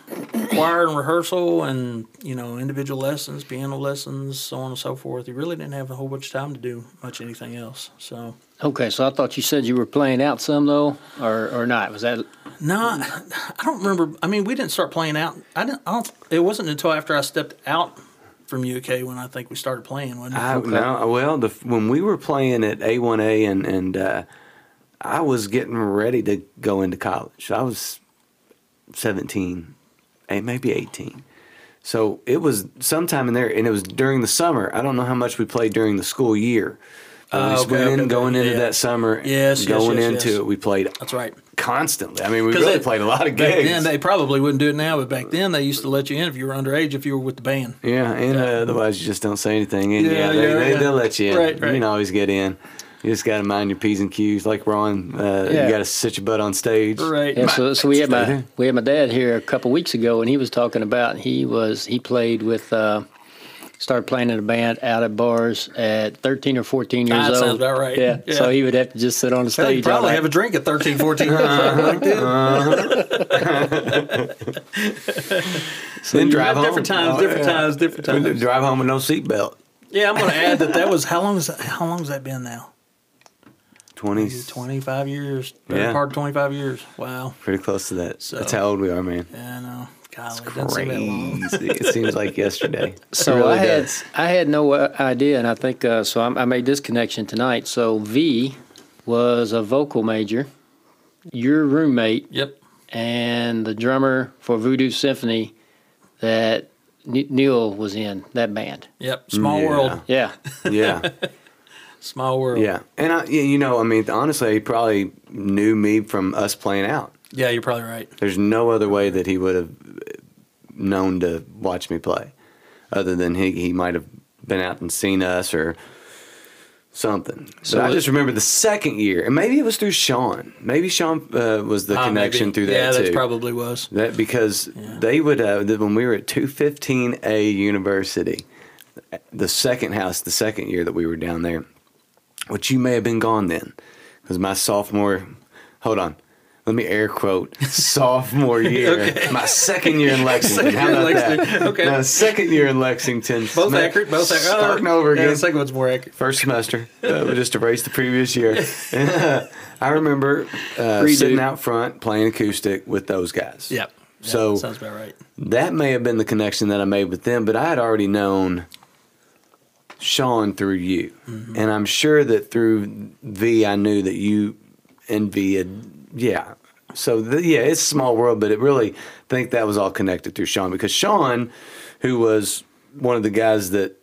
S3: choir and rehearsal, and you know individual lessons, piano lessons, so on and so forth, you really didn't have a whole bunch of time to do much anything else. So.
S1: Okay, so I thought you said you were playing out some though, or or not? Was that
S3: No, I, I don't remember. I mean, we didn't start playing out. I didn't. I don't. It wasn't until after I stepped out from UK when I think we started playing. Wasn't it?
S2: I, no, well, the, when we were playing at A1A and and uh, I was getting ready to go into college. I was seventeen, eh, maybe eighteen. So it was sometime in there, and it was during the summer. I don't know how much we played during the school year.
S3: Oh,
S2: we
S3: okay,
S2: went in,
S3: okay, okay,
S2: going into
S3: yeah.
S2: that summer,
S3: Yes, yes,
S2: going
S3: yes,
S2: into
S3: yes.
S2: it, we played
S3: That's right.
S2: constantly. I mean, we really
S3: they-
S2: played a lot of gigs.
S3: Back then, they probably wouldn't do it now, but back then they used to let you in if you were underage if you were with the band.
S2: Yeah, and uh, otherwise you just don't say anything. And yeah,
S3: Yeah,
S2: they,
S3: yeah,
S2: they, they'll let you in.
S3: Right,
S2: You can always get in. You just got to mind your p's and q's. Like Ron, uh,
S1: Yeah.
S2: you got to sit your butt on stage.
S3: Right.
S1: Yeah, so, so we had my we had my dad here a couple weeks ago, and he was talking about he was he played with uh, started playing in a band out at bars at 13 or 14 years
S3: Ah,
S1: old.
S3: sounds about right.
S1: Yeah,
S3: Yeah.
S1: so he would have to just sit on the
S3: Hell, you
S1: stage.
S3: probably have a drink at 13, 14 years old. like that. <laughs>
S2: Then drive home.
S3: Different times,
S2: Oh,
S3: different
S2: yeah.
S3: times, different times.
S2: Drive home with no seatbelt.
S3: Yeah, I'm going to add that that was how long is that, how long has that been now?
S2: Twenty.
S3: 25 years. Better
S2: Yeah.
S3: part 25 years. Wow.
S2: Pretty close to that.
S3: So-
S2: That's how old we are, man.
S3: Yeah, I know. Golly, it seem.
S2: Crazy. it seems <laughs> like yesterday.
S1: So
S2: really
S1: I had
S2: does.
S1: I had no uh, idea, and I think uh, so. I, I made this connection tonight. So V was a vocal major, your roommate,
S3: Yep.
S1: and the drummer for Voodoo Symphony that N- Neil was in that band.
S3: Yep. Small
S2: Yeah.
S3: world.
S1: Yeah,
S2: Yeah. <laughs>
S3: Small world.
S2: Yeah. And I, you know, I mean, honestly, he probably knew me from us playing out.
S3: Yeah, you're probably right.
S2: There's no other way that he would have known to watch me play, other than he he might have been out and seen us or something.
S1: So
S2: I just remember the second year, and maybe it was through Sean. Maybe Sean uh, was the
S3: Ah,
S2: connection
S3: maybe.
S2: through that
S3: Yeah, that probably was.
S2: That because
S3: Yeah.
S2: they would uh, when we were at 215A University, the second house, the second year that we were down there, which you may have been gone then, because my sophomore, hold on, let me air quote <laughs> sophomore year, <laughs>
S3: Okay.
S2: my second year in Lexington. How about that?
S3: Okay.
S2: No, second year in Lexington.
S3: Both accurate. Both accurate. Oh,
S2: Starting over
S3: Yeah,
S2: again.
S3: the second one's more accurate.
S2: First semester, uh, we just erased the previous year. <laughs> I remember uh, sitting out front playing acoustic with those guys.
S3: Yep. Yeah,
S2: So-
S3: sounds about right.
S2: that may have been the connection that I made with them, but I had already known Sean through you. And I'm sure that through V, I knew that you and V had, yeah. So, the, yeah, it's a small world, but it really I think that was all connected through Sean because Sean, who was one of the guys that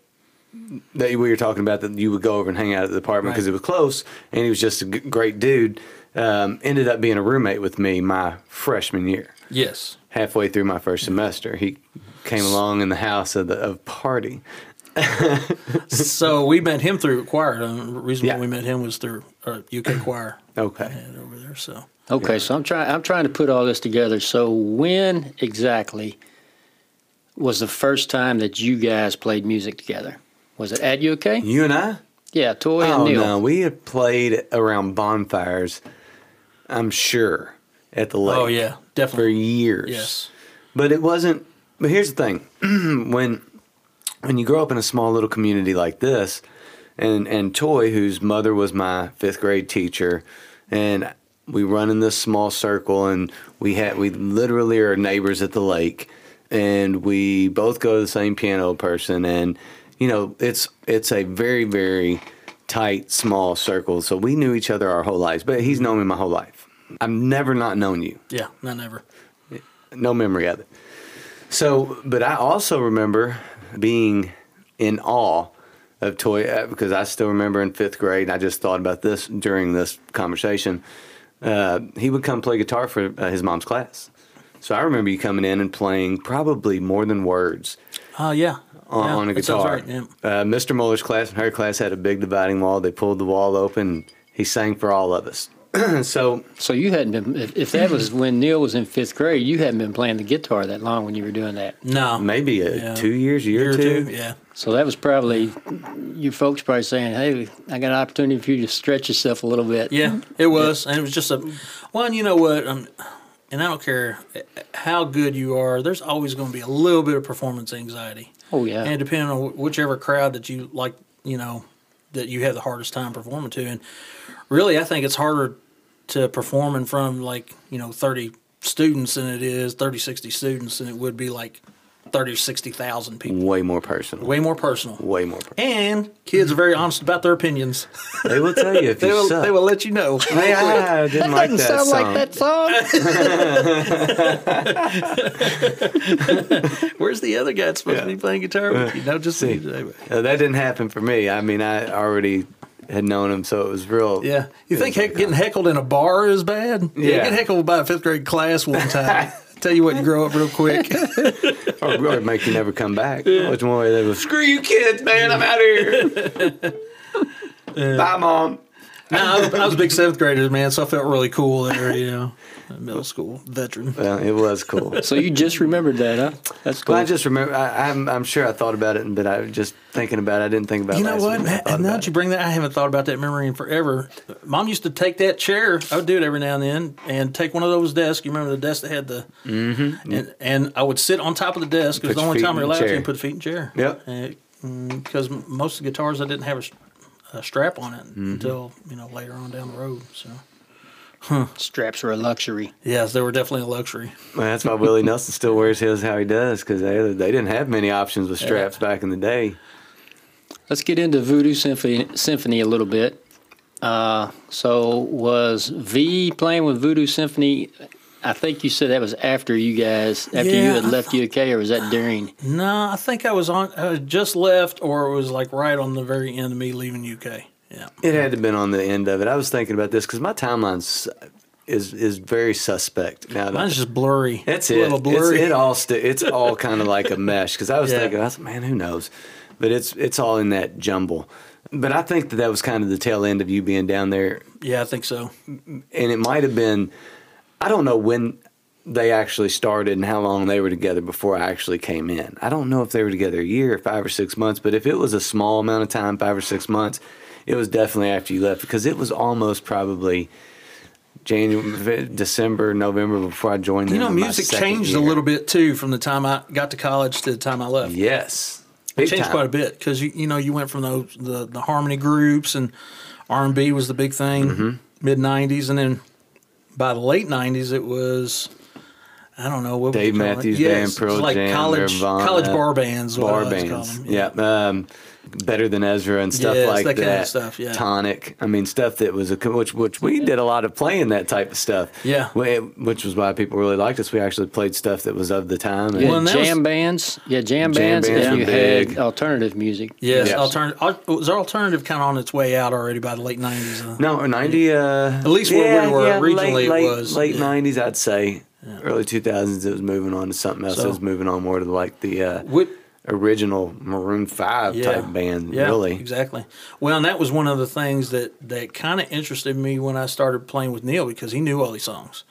S2: that we were talking about that you would go over and hang out at the apartment because
S3: Right.
S2: it was close and he was just a g- great dude, um, ended up being a roommate with me my freshman year
S3: Yes.
S2: halfway through my first semester. He came along in the house of the of party. <laughs>
S3: so we met him through choir. The reason
S2: Yeah.
S3: why we met him was through uh, UK choir.
S2: Okay.
S3: had over there. So
S1: Okay, so I'm trying. I'm trying to put all this together. So when exactly was the first time that you guys played music together? Was it at UK?
S2: You and I?
S1: Yeah, Toy and
S2: Oh
S1: Neil.
S2: no, we had played around bonfires. I'm sure at the lake.
S3: Oh yeah, definitely
S2: for
S3: definitely.
S2: years.
S3: Yes.
S2: But it wasn't. But here's the thing: <clears throat> when when you grow up in a small little community like this, and and Toy, whose mother was my fifth grade teacher, and we run in this small circle, and we had we literally are neighbors at the lake, and we both go to the same piano person, and you know it's it's a very very tight small circle, so we knew each other our whole lives. But he's known me my whole life. I've never not known you
S3: Yeah, not never.
S2: no memory of it. So, but I also remember being in awe of Toy uh, because I still remember in fifth grade. I just thought about this during this conversation. Uh, he would come play guitar for uh, his mom's class. So I remember you coming in and playing probably more than words
S3: Oh yeah.
S2: on,
S3: Yeah,
S2: on a guitar.
S3: right, yeah.
S2: uh, Mr. Muller's class and her class had a big dividing wall. They pulled the wall open. He sang for all of us. <clears throat> so
S1: So you hadn't been. If, if that was <clears throat> when Neil was in fifth grade, you hadn't been playing the guitar that long when you were doing that.
S3: No.
S2: maybe a,
S3: Yeah.
S2: two years, year,
S3: year
S2: or two.
S3: Yeah.
S1: So that was probably you folks probably saying, "Hey, I got an opportunity for you to stretch yourself a little bit."
S3: Yeah, it was, and it was just a. Well, and you know what? Um, and I don't care how good you are. There's always going to be a little bit of performance anxiety,
S1: Oh yeah.
S3: and depending on whichever crowd that you like, you know, that you have the hardest time performing to. And really, I think it's harder to perform in front of like you know 30 students than it is 30, 60 students than it would be like 30 or 60,000 people.
S2: Way more personal.
S3: Way more personal.
S2: Way more personal.
S3: And kids are very honest about their opinions. <laughs>
S2: They will tell you if
S3: They
S2: you
S3: will,
S2: suck.
S3: they will let you know. <laughs>
S2: Hey, I didn't like that
S1: Sound
S2: song.
S1: like that song. <laughs>
S3: Where's the other guy that's supposed to be playing guitar with you? No, just
S2: See.
S3: anyway.
S2: Uh, that didn't happen for me. I mean, I already had known him, so it was real.
S3: Yeah, you think heck, getting heckled in a bar is bad?
S2: Yeah.
S3: get heckled by a fifth grade class one time. <laughs> Tell you what, you grow up real quick. <laughs>
S2: Or, or make you never come back. Which one way they was, screw you kids, man, I'm out of here. <laughs> Bye, mom.
S3: No, I was, I was a big seventh grader, man, so I felt really cool there. You know, middle school veteran.
S2: Well, it was cool.
S1: so you just remembered that, huh? That's cool.
S2: Well, I just remember, I, I'm, I'm sure I thought about it, but I was just thinking about it. I didn't think about it.
S3: You know what?
S2: week.
S3: Now, now that you bring that, I haven't thought about that memory in forever. Mom used to take that chair. I would do it every now and then, and take one of those desks. You remember the desk that had the, mm-hmm. and, and I would sit on top of the desk. It was the only
S2: feet
S3: time
S2: in
S3: you're allowed to put feet in chair.
S2: Yep.
S3: Because most of the guitars I didn't have a, s- a strap on it
S2: Mm-hmm.
S3: until you know later on down the road. So
S1: Straps are a luxury.
S3: yes, they were definitely a luxury.
S2: Well, that's why Willie <laughs> Nelson still wears his how he does because they, they didn't have many options with straps back in the day.
S1: Let's get into Voodoo Symphony, Symphony a little bit. Uh, so was V playing with Voodoo Symphony? I think you said that was after you guys, after you had
S3: I
S1: left UK, or was that during?
S3: No, I think I was on. I just left, or it was like right on the very end of me leaving UK. Yeah.
S2: It had to have been on the end of it. I was thinking about this because my timeline uh, is is very suspect now. that-
S3: Mine's just blurry.
S2: That's it.
S3: a little blurry.
S2: It's, it all sti- it's all kind of like a mesh because I was
S3: Yeah.
S2: thinking, I was, man, who knows? But it's it's all in that jumble. But I think that that was kind of the tail end of you being down there,
S3: yeah, I think so.
S2: and it might have been. I don't know when they actually started and how long they were together before I actually came in. I don't know if they were together a year, five or six months, but if it was a small amount of time, five or six months, it was definitely after you left because it was almost probably January, December, November before I joined them.
S3: You know, music changed a little bit too from the time I got to college to the time I left.
S2: Yes,
S3: it changed
S2: time.
S3: quite a bit because you you know you went from those the the harmony groups and R and B was the big thing
S2: Mm-hmm.
S3: mid '90s, and then by the late '90s it was. I don't know what
S2: Dave? Matthews Band,
S3: was
S2: Pearl
S3: like
S2: Jam,
S3: college
S2: Nirvana,
S3: college bar bands,
S2: bar bands. Yeah, um, better than Ezra and stuff
S3: Yes,
S2: like
S3: that
S2: that.
S3: kind of stuff, yeah.
S2: Tonic. I mean, stuff that was a which which we did a lot of playing that type of stuff.
S3: Yeah.
S2: Wh- which was why people really liked us. We actually played stuff that was of the time.
S1: You
S2: and-
S3: Well,
S1: had
S3: was-
S1: jam bands, yeah, jam,
S2: Jam
S1: bands,
S2: bands
S1: and you
S2: big.
S1: had alternative music.
S3: Yes,
S2: Yes.
S3: alternative. Was alternative kind of on its way out already by the late '90s? Uh,
S2: No, or ninety. Uh, At
S3: least where we were originally
S2: late,
S3: it
S2: late,
S3: was,
S2: late
S3: yeah.
S2: nineties. I'd say early two thousands. It was moving on to something else.
S3: So-
S2: it was moving on more to like the uh,
S3: What-
S2: original Maroon Five type band.
S3: Yeah,
S2: really.
S3: exactly. Well, and that was one of the things that that kind of interested me when I started playing with Neil because he knew all these songs,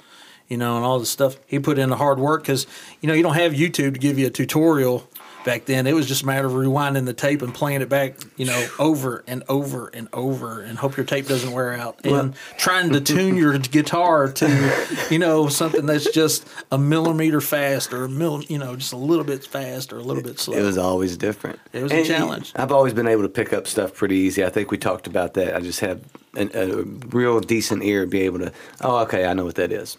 S3: you know, and all the stuff he put in the hard work because you know you don't have YouTube to give you a tutorial back then. It was just a matter of rewinding the tape and playing it back, you know, over and over and over, and hope your tape doesn't wear out. And
S2: Well-
S3: trying to tune your guitar to, you know, something that's just a millimeter fast or a mill, you know, just a little bit fast or a little bit slow.
S2: It was always different.
S3: It was a challenge.
S2: I've always been able to pick up stuff pretty easy. I think we talked about that. I just have an, a real decent ear to be able to. Oh, okay, I know what that is.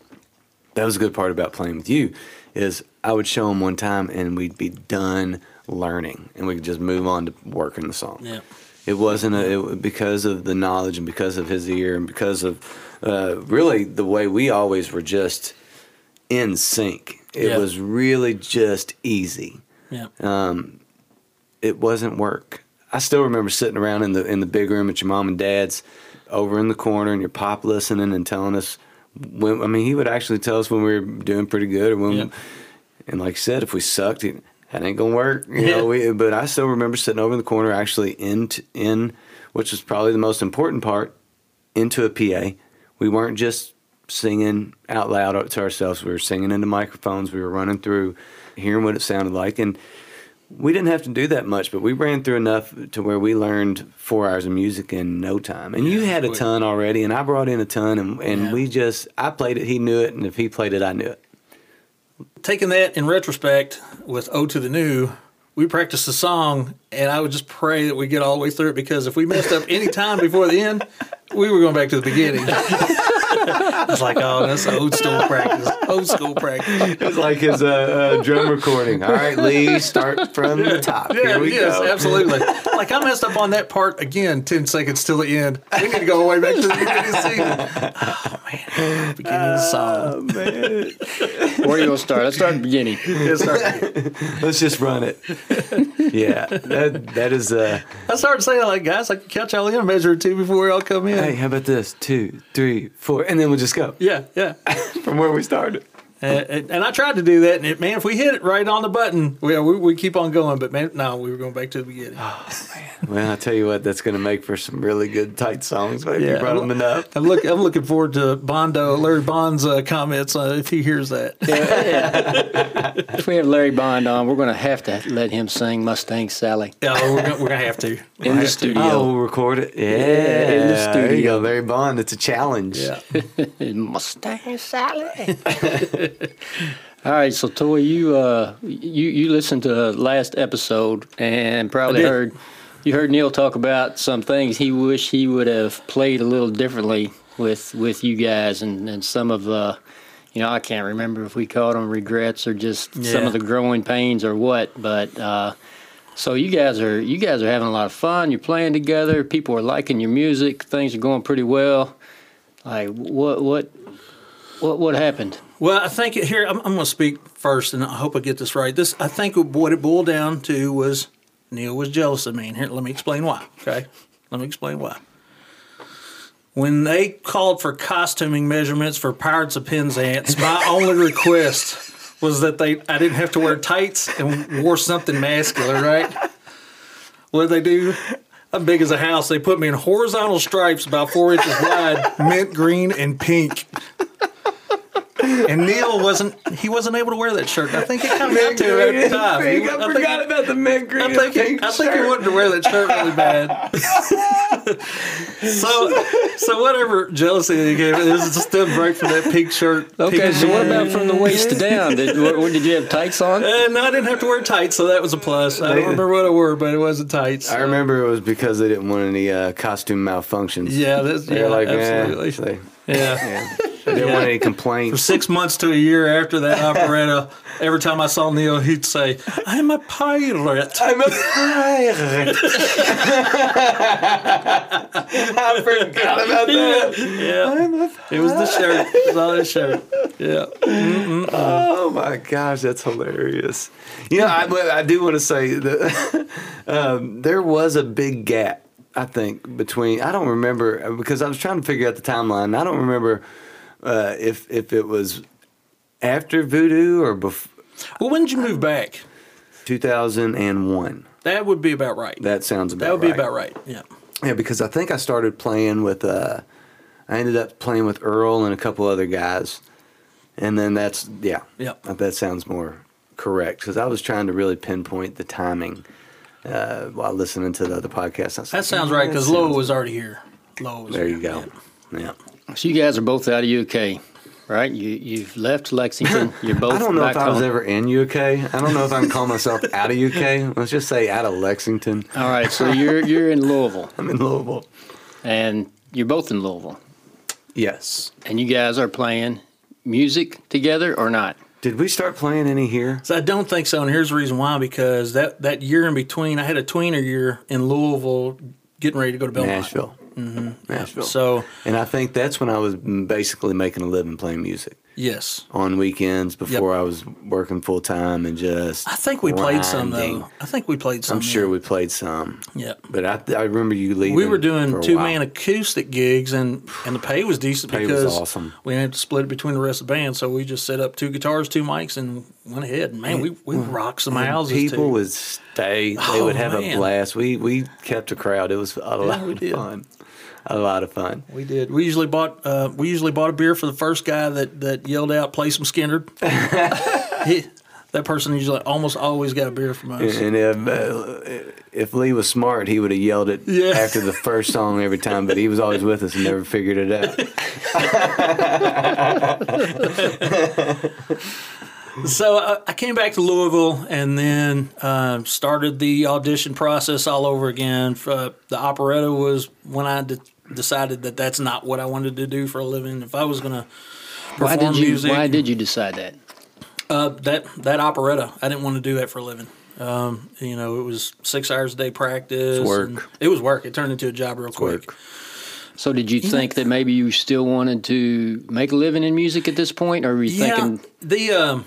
S2: That was a good part about playing with you, is I would show him one time and we'd be done learning and we could just move on to working the song.
S3: Yeah.
S2: It wasn't a, it, because of the knowledge and because of his ear and because of uh, really the way we always were just in sync. It
S3: Yeah.
S2: was really just easy
S3: yeah.
S2: it wasn't work. I still remember sitting around in the in the big room at your mom and dad's, over in the corner, and your pop listening and telling us. When, I mean, he would actually tell us when we were doing pretty good, or when,
S3: Yeah.
S2: And like I said, if we sucked, he, that ain't gonna work. You
S3: Yeah.
S2: know, we, but I still remember sitting over in the corner, actually in t- in, which was probably the most important part, into a PA. We weren't just singing out loud to ourselves. We were singing into microphones. We were running through, hearing what it sounded like, and we didn't have to do that much, but we ran through enough to where we learned four hours of music in no time. And you had a ton already, and I brought in a ton, and, and
S3: Yeah.
S2: we just, I played it, he knew it, and if he played it, I knew it.
S3: Taking that in retrospect with "O to the New," we practiced the song, and I would just pray that we get all the way through it because if we messed up any time before the end, we were going back to the beginning. <laughs> I was like, "Oh, that's old school practice. Old school practice."
S2: It's like his uh, uh, drum recording. All right, Lee, start from the top.
S3: Yeah,
S2: Here we
S3: yes,
S2: go.
S3: absolutely. Like I messed up on that part again, ten seconds till the end. We need to go all the way back to the beginning of the scene. <laughs> Oh man, beginning of the song.
S1: Where are you gonna start? Let's start at the beginning.
S3: It started-
S2: Let's just run it. yeah, that that is. Uh,
S3: I started saying like, guys, I can catch y'all in a measure or two before we all come in.
S2: hey, how about this? Two, three, four, and then we'll just go
S3: Yeah, yeah. <laughs>
S2: from where we started.
S3: And, and and I tried to do that, and it, man, if we hit it right on the button, we, we we keep on going. But man, no, we were going back to the beginning. Oh man.
S2: Well, I tell you what, that's going to make for some really good tight songs. But if you brought them enough.
S3: I'm look, I'm looking forward to Bondo, Larry Bond's uh, comments uh, if he hears that.
S1: If we have Larry Bond on, we're gonna have to let him sing Mustang Sally
S3: Yeah, we're gonna, we're gonna have to. We're
S1: in
S3: gonna
S1: the
S3: have to.
S1: studio.
S2: Oh, we'll record it. Yeah,
S1: in the
S2: There you
S1: studio.
S2: go, Larry Bond. It's a challenge.
S3: Yeah. <laughs>
S1: Mustang Sally. <laughs> All right, so Toy, you uh, you you listened to the last episode and probably heard you heard Neil talk about some things he wished he would have played a little differently with with you guys and and some of uh, you know I can't remember if we called them regrets or just some of the growing pains or what, but. Uh, so you guys are you guys are having a lot of fun. You're playing together. People are liking your music. Things are going pretty well. Like what what what what happened?
S3: Well, I think it, here I'm, I'm going to speak first, and I hope I get this right. This I think what it boiled down to was Neil was jealous of me, and here let me explain why. Okay, let me explain why. When they called for costuming measurements for Pirates of Penzance, my <laughs> only request was that they I didn't have to wear tights and wore something masculine, right? What did they do? I'm big as a house. They put me in horizontal stripes about four inches wide, mint green and pink. And Neil wasn't he wasn't able to wear that shirt. I think it kind of got to him at the time. He-
S2: I,
S3: I
S2: forgot
S3: think,
S2: about the mint green
S3: I think, he,
S2: pink
S3: I think he wanted to wear that shirt really bad. <laughs> so so whatever jealousy he gave it, it was just a break from that pink shirt.
S1: Okay,
S3: pink
S1: so what about from the waist down? Did what, what, did you have tights on?
S3: And I didn't have to wear tights, so that was a plus. I don't remember what I wore, but it wasn't tights.
S2: I remember it was because they didn't want any uh, costume malfunctions.
S3: Yeah, that's
S2: They're
S3: yeah,
S2: like,
S3: absolutely.
S2: absolutely.
S3: Yeah. <laughs>
S2: yeah. They didn't want any complaints.
S3: For six months to a year after that <laughs> operetta, every time I saw Neil, he'd say, "I'm a pirate."
S2: I'm a pirate. <laughs> I forgot about that.
S3: Yeah, it was the shirt. It was all his shirt. Yeah.
S2: Oh my gosh, that's hilarious. You know, I, I do want to say that <laughs> um, there was a big gap. I think between I don't remember because I was trying to figure out the timeline. I don't remember uh, if if it was after Voodoo or before
S3: Well, when did you move back?
S2: 2001.
S3: That would be about right.
S2: That sounds about
S3: That would be
S2: right.
S3: about right. Yeah.
S2: Yeah, because I think I started playing with. Uh, I ended up playing with Earl and a couple other guys, and then that's yeah.
S3: Yep.
S2: That sounds more correct because I was trying to really pinpoint the timing uh, while listening to the other podcast. I
S3: That
S2: like,
S3: sounds right because
S2: sounds-
S3: was already here. Loa was
S2: There
S3: here.
S2: you go.
S3: Yeah.
S2: Yeah.
S1: So you guys are both out of UK, right? You you've left Lexington. <laughs> You're both.
S2: I don't know
S1: back
S2: if I was ever in UK. I don't know if I can call myself <laughs> out of UK. Let's just say out of Lexington.
S1: All right, so you're you're in Louisville, <laughs>
S2: I'm in Louisville.
S1: and you're both in Louisville,
S2: Yes.
S1: and you guys are playing music together or not?
S2: Did we start playing any here?
S3: So I don't think so, and here's the reason why: because that that year in between, I had a tweener year in Louisville, getting ready to go to Belmont.
S2: Nashville. Mm-hmm. Nashville.
S3: So
S2: and I think that's when I was basically making a living playing music
S3: yes,
S2: on weekends before I was working full time and just.
S3: I think we played some though. I think we played some.
S2: I'm sure
S3: yeah.
S2: we played some,
S3: Yeah.
S2: but I, I remember you leaving.
S3: We were doing two
S2: while.
S3: man acoustic gigs, and and the pay was decent
S2: Pay was awesome.
S3: we had to split it between the rest of the band. So we just set up two guitars, two mics, and went ahead. And man, we we rocked some
S2: And
S3: houses
S2: People
S3: too.
S2: would stay. They
S3: Oh,
S2: would have
S3: man.
S2: a blast. We we kept a crowd. It was a lot
S3: we
S2: of fun. <laughs> A lot of fun.
S3: We did. We usually bought. Uh, we usually bought a beer for the first guy that, that yelled out, "Play some Skynyrd." <laughs> he, that person usually almost always got a beer from us.
S2: And if uh, if Lee was smart, he would have yelled it
S3: Yeah.
S2: after the first song every time. But he was always with us and never figured it out. <laughs>
S3: So I, I came back to Louisville and then uh, started the audition process all over again. Uh, the operetta was when I de- decided that that's not what I wanted to do for a living. If I was going to
S1: Why
S3: perform
S1: did you
S3: music,
S1: Why did you decide that?
S3: Uh, that that operetta, I didn't want to do that for a living. Um, you know, it was six hours a day practice.
S2: It's work.
S3: It was work. It turned into a job real quick.
S2: work.
S1: So did you think that maybe you still wanted to make a living in music at this point, or were you
S3: Yeah,
S1: thinking?
S3: the um,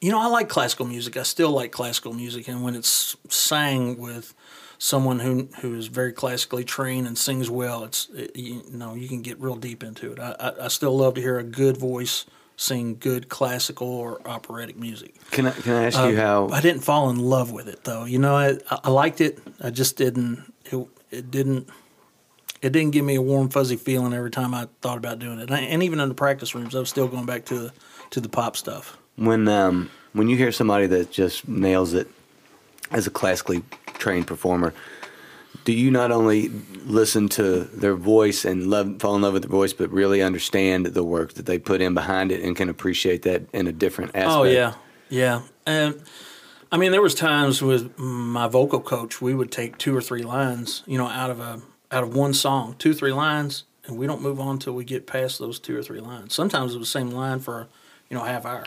S3: you know, I like classical music. I still like classical music, and when it's sang with someone who who is very classically trained and sings well, it's it, you know you can get real deep into it. I, I, I still love to hear a good voice sing good classical or operatic music.
S2: Can I can I ask you how?
S3: I didn't fall in love with it though. You know, I, I liked it. I just didn't. It, it didn't. It didn't give me a warm fuzzy feeling every time I thought about doing it. And, I, and even in the practice rooms, I was still going back to the to the pop stuff.
S2: when um, when you hear somebody that just nails it as a classically trained performer, do you not only listen to their voice and love fall in love with their voice, but really understand the work that they put in behind it and can appreciate that in a different oh, aspect?
S3: Oh yeah, yeah. And I mean, there was times with my vocal coach, we would take two or three lines, you know, out of a out of one song, two three lines, and we don't move on until we get past those two or three lines. Sometimes it was the same line for you know half hour.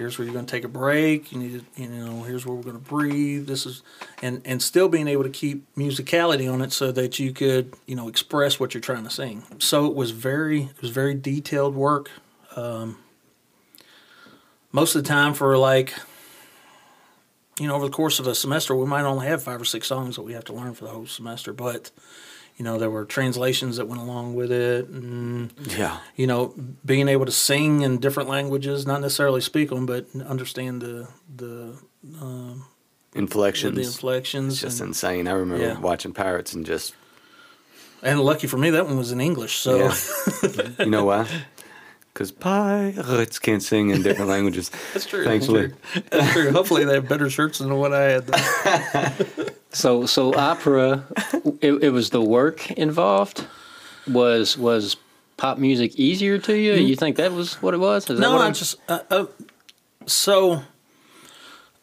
S3: Here's where you're going to take a break. You need to, you know, here's where we're going to breathe. This is, and and still being able to keep musicality on it so that you could, you know, express what you're trying to sing. So it was very, it was very detailed work. Um, most of the time, for like, you know, over the course of a semester, we might only have five or six songs that we have to learn for the whole semester. But, you know, there were translations that went along with it, and
S2: Yeah.
S3: you know, being able to sing in different languages, not necessarily speak them, but understand the the um,
S2: Inflections.
S3: the inflections.
S2: It's just
S3: and,
S2: insane. I remember
S3: Yeah.
S2: watching Pirates and just,
S3: and lucky for me, that one was in English. So
S2: yeah. <laughs> you know why? Because pirates can't sing in different <laughs> languages.
S3: that's true.
S2: thankfully
S3: that's true. That's true. Hopefully, they have better shirts than what I had. <laughs>
S1: So so opera, it, it was the work involved. Was was pop music easier to you? You think that was what it was? Is that
S3: no,
S1: what
S3: I just uh, uh, so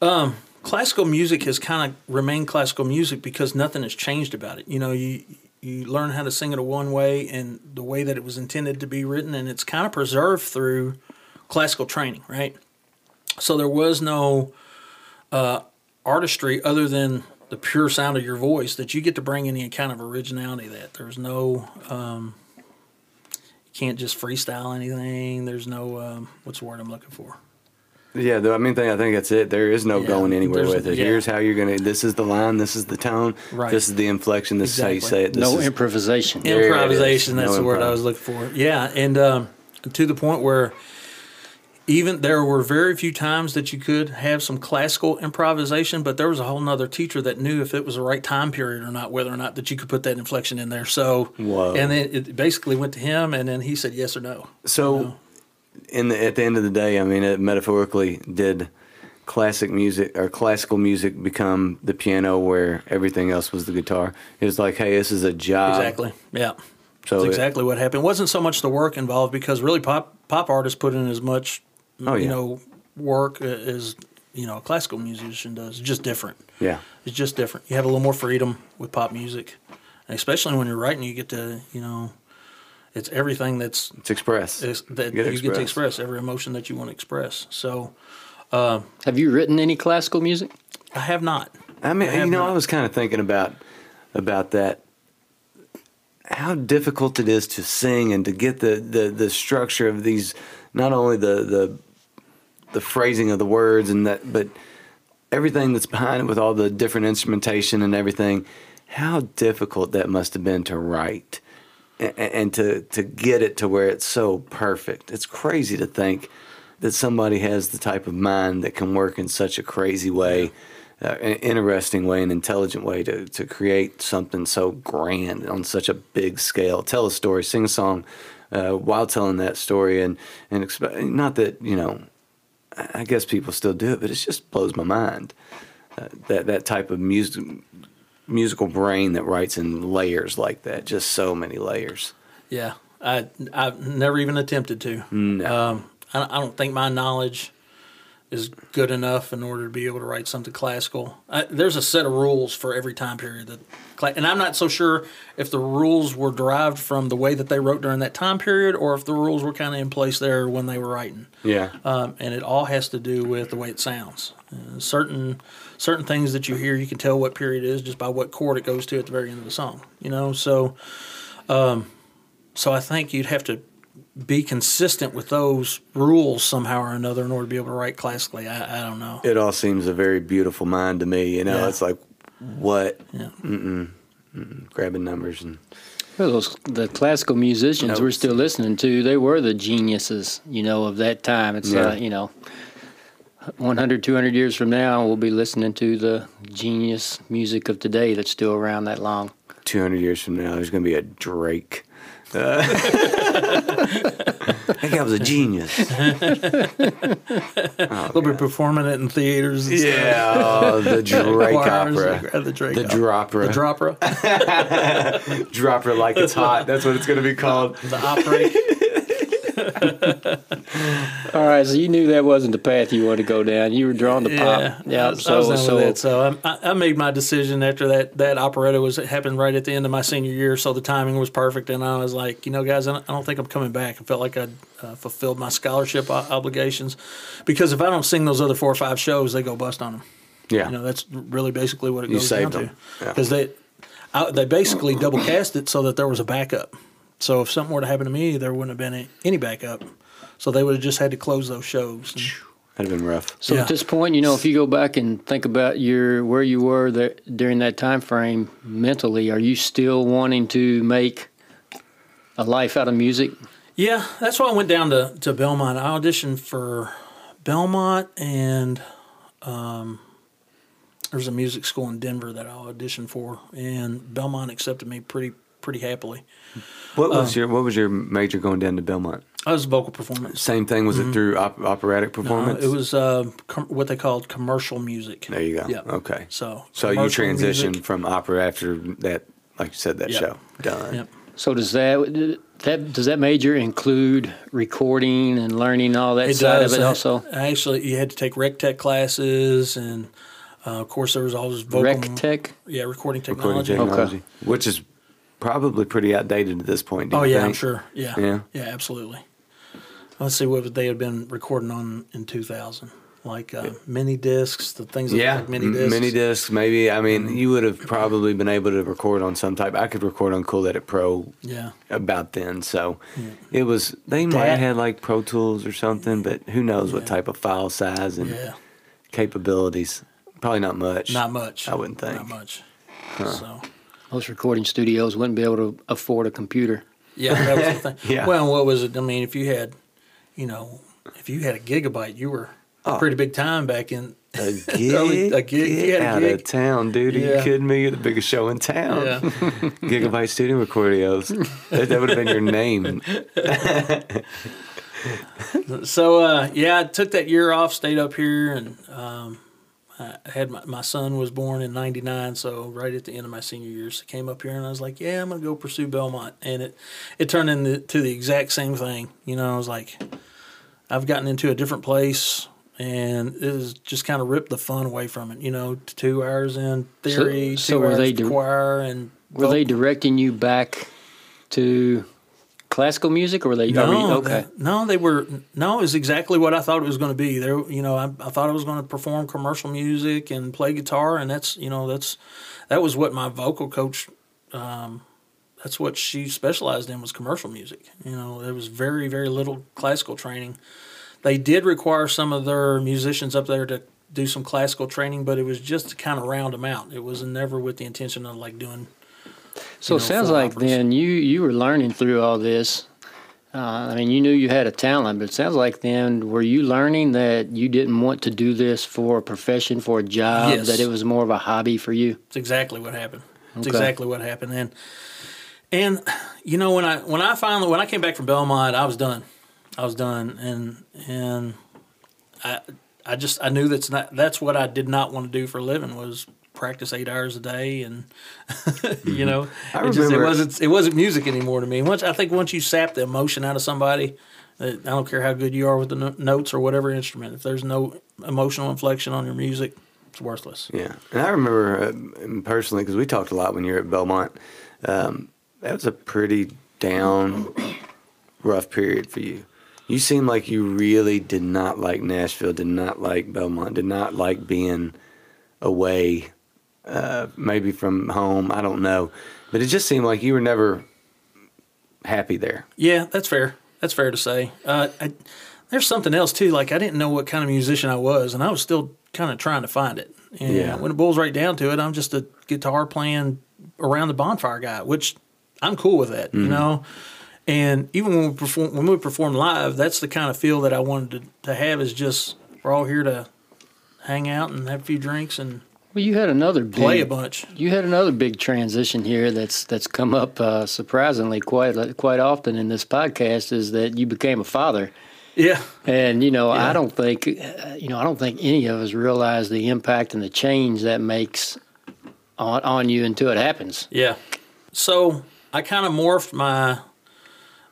S3: um, classical music has kind of remained classical music because nothing has changed about it. You know, you you learn how to sing it a one way and the way that it was intended to be written, and it's kind of preserved through classical training, right? So there was no uh, artistry other than the pure sound of your voice that you get to bring any kind of originality. That there's no um, you can't just freestyle anything. There's no um, what's the word I'm looking for?
S2: Yeah, the, main thing I think that's it. There is no
S3: Yeah,
S2: going anywhere with it.
S3: yeah.
S2: Here's how you're gonna. This is the line. This is the tone.
S3: Right.
S2: This is the inflection. This is how you say it. This
S1: no
S2: is,
S1: improvisation.
S2: There it is.
S3: improvisation. That's
S2: No
S3: the word I was looking for. Yeah, and um, to the point where even there were very few times that you could have some classical improvisation, but there was a whole nother teacher that knew if it was the right time period or not, whether or not that you could put that inflection in there. So,
S2: Whoa.
S3: and then it basically went to him, and then he said yes or no.
S2: So, in the, at the end of the day, I mean, it metaphorically, did classic music or classical music become the piano where everything else was the guitar. It was like, hey, this is a job.
S3: Exactly. Yeah.
S2: So
S3: That's
S2: it-
S3: exactly what happened. It wasn't so much the work involved because really pop pop artists put in as much
S2: Oh,
S3: you know work as you know a classical musician does. It's just different.
S2: Yeah.
S3: It's just different. You have a little more freedom with pop music, and especially when you're writing, you get to you know, it's everything that's
S2: It's express.
S3: is, that
S2: You
S3: you,
S2: get to
S3: get to
S2: express.
S3: express every emotion that you want to express. So uh,
S1: Have you written any classical music?
S3: I have not.
S2: I mean,
S3: I
S2: you know,
S3: not.
S2: I was kind of thinking about about that. How difficult it is to sing and to get the, the, the structure of these, not only the, the the phrasing of the words and that, but everything that's behind it with all the different instrumentation and everything. How difficult that must have been to write, and, and to to get it to where it's so perfect. It's crazy to think that somebody has the type of mind that can work in such a crazy way, uh, an interesting way, an intelligent way to, to create something so grand on such a big scale. Tell a story, sing a song uh, while telling that story, and and expe- not that you know. I guess people still do it, but it just blows my mind uh, that that type of music musical brain that writes in layers like that, just so many layers.
S3: Yeah, I I've never even attempted to.
S2: No.
S3: Um, I, I don't think my knowledge is good enough in order to be able to write something classical. I, there's a set of rules for every time period that, and I'm not so sure if the rules were derived from the way that they wrote during that time period, or if the rules were kind of in place there when they were writing.
S2: Yeah.
S3: Um, and it all has to do with the way it sounds. Uh, certain certain things that you hear, you can tell what period it is just by what chord it goes to at the very end of the song. You know, so um, so I think you'd have to be consistent with those rules somehow or another in order to be able to write classically. I, I don't know.
S2: it all seems a very beautiful mind to me. You know,
S3: Yeah.
S2: it's like what
S3: Yeah.
S2: grabbing numbers and
S1: Well, those the classical musicians we're still listening to, they were the geniuses, you know, of that time. It's
S2: Yeah.
S1: uh, you know, 100, 200 years from now, we'll be listening to the genius music of today that's still around that long.
S2: 200 years from now, there's going to be a Drake. Uh, <laughs> that guy was a genius. <laughs>
S3: Oh, They'll be performing it in theaters. And
S2: Yeah, oh, the <laughs> Drake
S3: Choirs,
S2: opera.
S3: the Drake
S2: The
S3: opera.
S2: dropper.
S3: The dropper, <laughs>
S2: Dropper like it's hot. That's what it's going to be called.
S3: the opera.
S1: All right, so you knew that wasn't the path you wanted to go down. You were drawn to
S3: Yeah,
S1: pop. Yeah,
S3: I was,
S1: so
S3: I was done
S1: so
S3: with it. So I, I made my decision after that that operetta was it happened right at the end of my senior year, so the timing was perfect, and I was like, you know, guys, I don't, I don't think I'm coming back. I felt like I'd uh, fulfilled my scholarship o- obligations because if I don't sing those other four or five shows, they go bust on them.
S2: Yeah.
S3: You know, that's really basically what it
S2: You
S3: goes
S2: saved
S3: down
S2: them.
S3: to.
S2: Yeah.
S3: Because they, I, they basically double cast it so that there was a backup. So if something were to happen to me, there wouldn't have been any, any backup. So they would have just had to close those shows. And-
S2: That'd have been rough.
S1: So
S3: Yeah.
S1: at this point, you know, if you go back and think about your where you were there, during that time frame mentally, are you still wanting to make a life out of music?
S3: Yeah, that's why I went down to, to Belmont. I auditioned for Belmont and um, there's a music school in Denver that I auditioned for, and Belmont accepted me pretty pretty happily.
S2: What was your What was your major going down to Belmont?
S3: I was vocal performance.
S2: Same thing. Was it through op- operatic performance?
S3: it was uh, com- what they called commercial music.
S2: There you go.
S3: Yeah.
S2: Okay.
S3: So
S2: So you transitioned
S3: music.
S2: from opera after that, like you said, that
S3: Yep.
S2: show done.
S3: Yep.
S1: So does that that does that major include recording and learning all that side of it
S3: Uh,
S1: also?
S3: Actually, you had to take rec tech classes, and uh, of course there was all this vocal.
S1: Rec tech.
S3: Yeah, recording technology.
S2: Recording
S3: technology.
S2: technology, which is probably pretty outdated at this point.
S3: Oh yeah, I'm sure. Yeah.
S2: Yeah.
S3: Yeah, absolutely. Let's see what they had been recording on in 2000, like uh, mini discs, the things that
S2: Yeah,
S3: like mini discs.
S2: mini discs, maybe. I mean, you would have probably been able to record on some type. I could record on Cool Edit Pro
S3: Yeah.
S2: about then, so it was. They might
S3: That-
S2: have had like Pro Tools or something, but who knows what type of file size and
S3: Yeah.
S2: capabilities? Probably not much.
S3: Not much.
S2: I wouldn't think.
S3: Not much. So
S1: Most recording studios wouldn't be able to afford a computer.
S3: yeah, that was the thing. <laughs>
S2: Yeah.
S3: Well, what was it? I mean, if you had, you know, if you had a gigabyte, you were
S2: Oh.
S3: pretty big time back in.
S2: A gig, <laughs>
S3: Early- a gig,
S2: Get
S3: a
S2: out
S3: gig.
S2: of town, dude. Are you kidding me? You're the biggest show in town.
S3: Yeah. <laughs>
S2: Gigabyte Studio Recordios. that, that would have been your name.
S3: so uh, yeah, I took that year off, stayed up here, and um, I had my, my son was born in '99, so right at the end of my senior years, I came up here and I was like, yeah, I'm gonna go pursue Belmont, and it it turned into the exact same thing. You know, I was like, I've gotten into a different place. And it has just kind of ripped the fun away from it, you know. Two hours in theory,
S1: So- so
S3: two
S1: were
S3: hours
S1: they dir-
S3: choir, and
S1: Were they directing you back to classical music, or were they? are we-
S3: No,
S1: okay.
S3: that- no, they were no. It was exactly what I thought it was going to be. There, you know, I, I thought I was going to perform commercial music and play guitar, and that's you know that's that was what my vocal coach. Um, that's what she specialized in was commercial music. You know, there was very very little classical training. They did require some of their musicians up there to do some classical training, but it was just to kind of round them out. It was never with the intention of like doing
S1: So it
S3: know,
S1: sounds like
S3: operas.
S1: then you you were learning through all this. Uh, I mean, you knew you had a talent, but it sounds like then were you learning that you didn't want to do this for a profession, for a job,
S3: Yes.
S1: that it was more of a hobby for you?
S3: It's exactly what happened. It's
S1: Okay.
S3: exactly what happened. And and you know when I when I finally when I came back from Belmont, I was done. I was done, and and I I just I knew that's not that's what I did not want to do for a living was practice eight hours a day and <laughs> you know
S2: I
S3: it, just, it wasn't it wasn't music anymore to me. Once I think once you sap the emotion out of somebody, uh, I don't care how good you are with the no- notes or whatever instrument. If there's no emotional inflection on your music, it's worthless.
S2: Yeah, and I remember uh, personally because we talked a lot when you were at Belmont. Um, that was a pretty down, rough period for you. You seemed like you really did not like Nashville, did not like Belmont, did not like being away, uh, maybe from home. I don't know, but it just seemed like you were never happy there.
S3: Yeah, that's fair. That's fair to say. Uh, I, there's something else too. Like I didn't know what kind of musician I was, and I was still kind of trying to find it. And
S2: Yeah.
S3: When it boils right down to it, I'm just a guitar playing around the bonfire guy, which I'm cool with that. You know. And even when we perform, when we perform live, that's the kind of feel that I wanted to, to have. Is just we're all here to hang out and have a few drinks and
S1: Well, you had another big,
S3: play a bunch.
S1: You had another big transition here that's that's come up uh, surprisingly quite quite often in this podcast is that you became a father.
S3: Yeah.
S1: And you know,
S3: Yeah.
S1: I don't think uh, you know, I don't think any of us realize the impact and the change that makes on on you until it happens.
S3: Yeah. So I kind of morphed my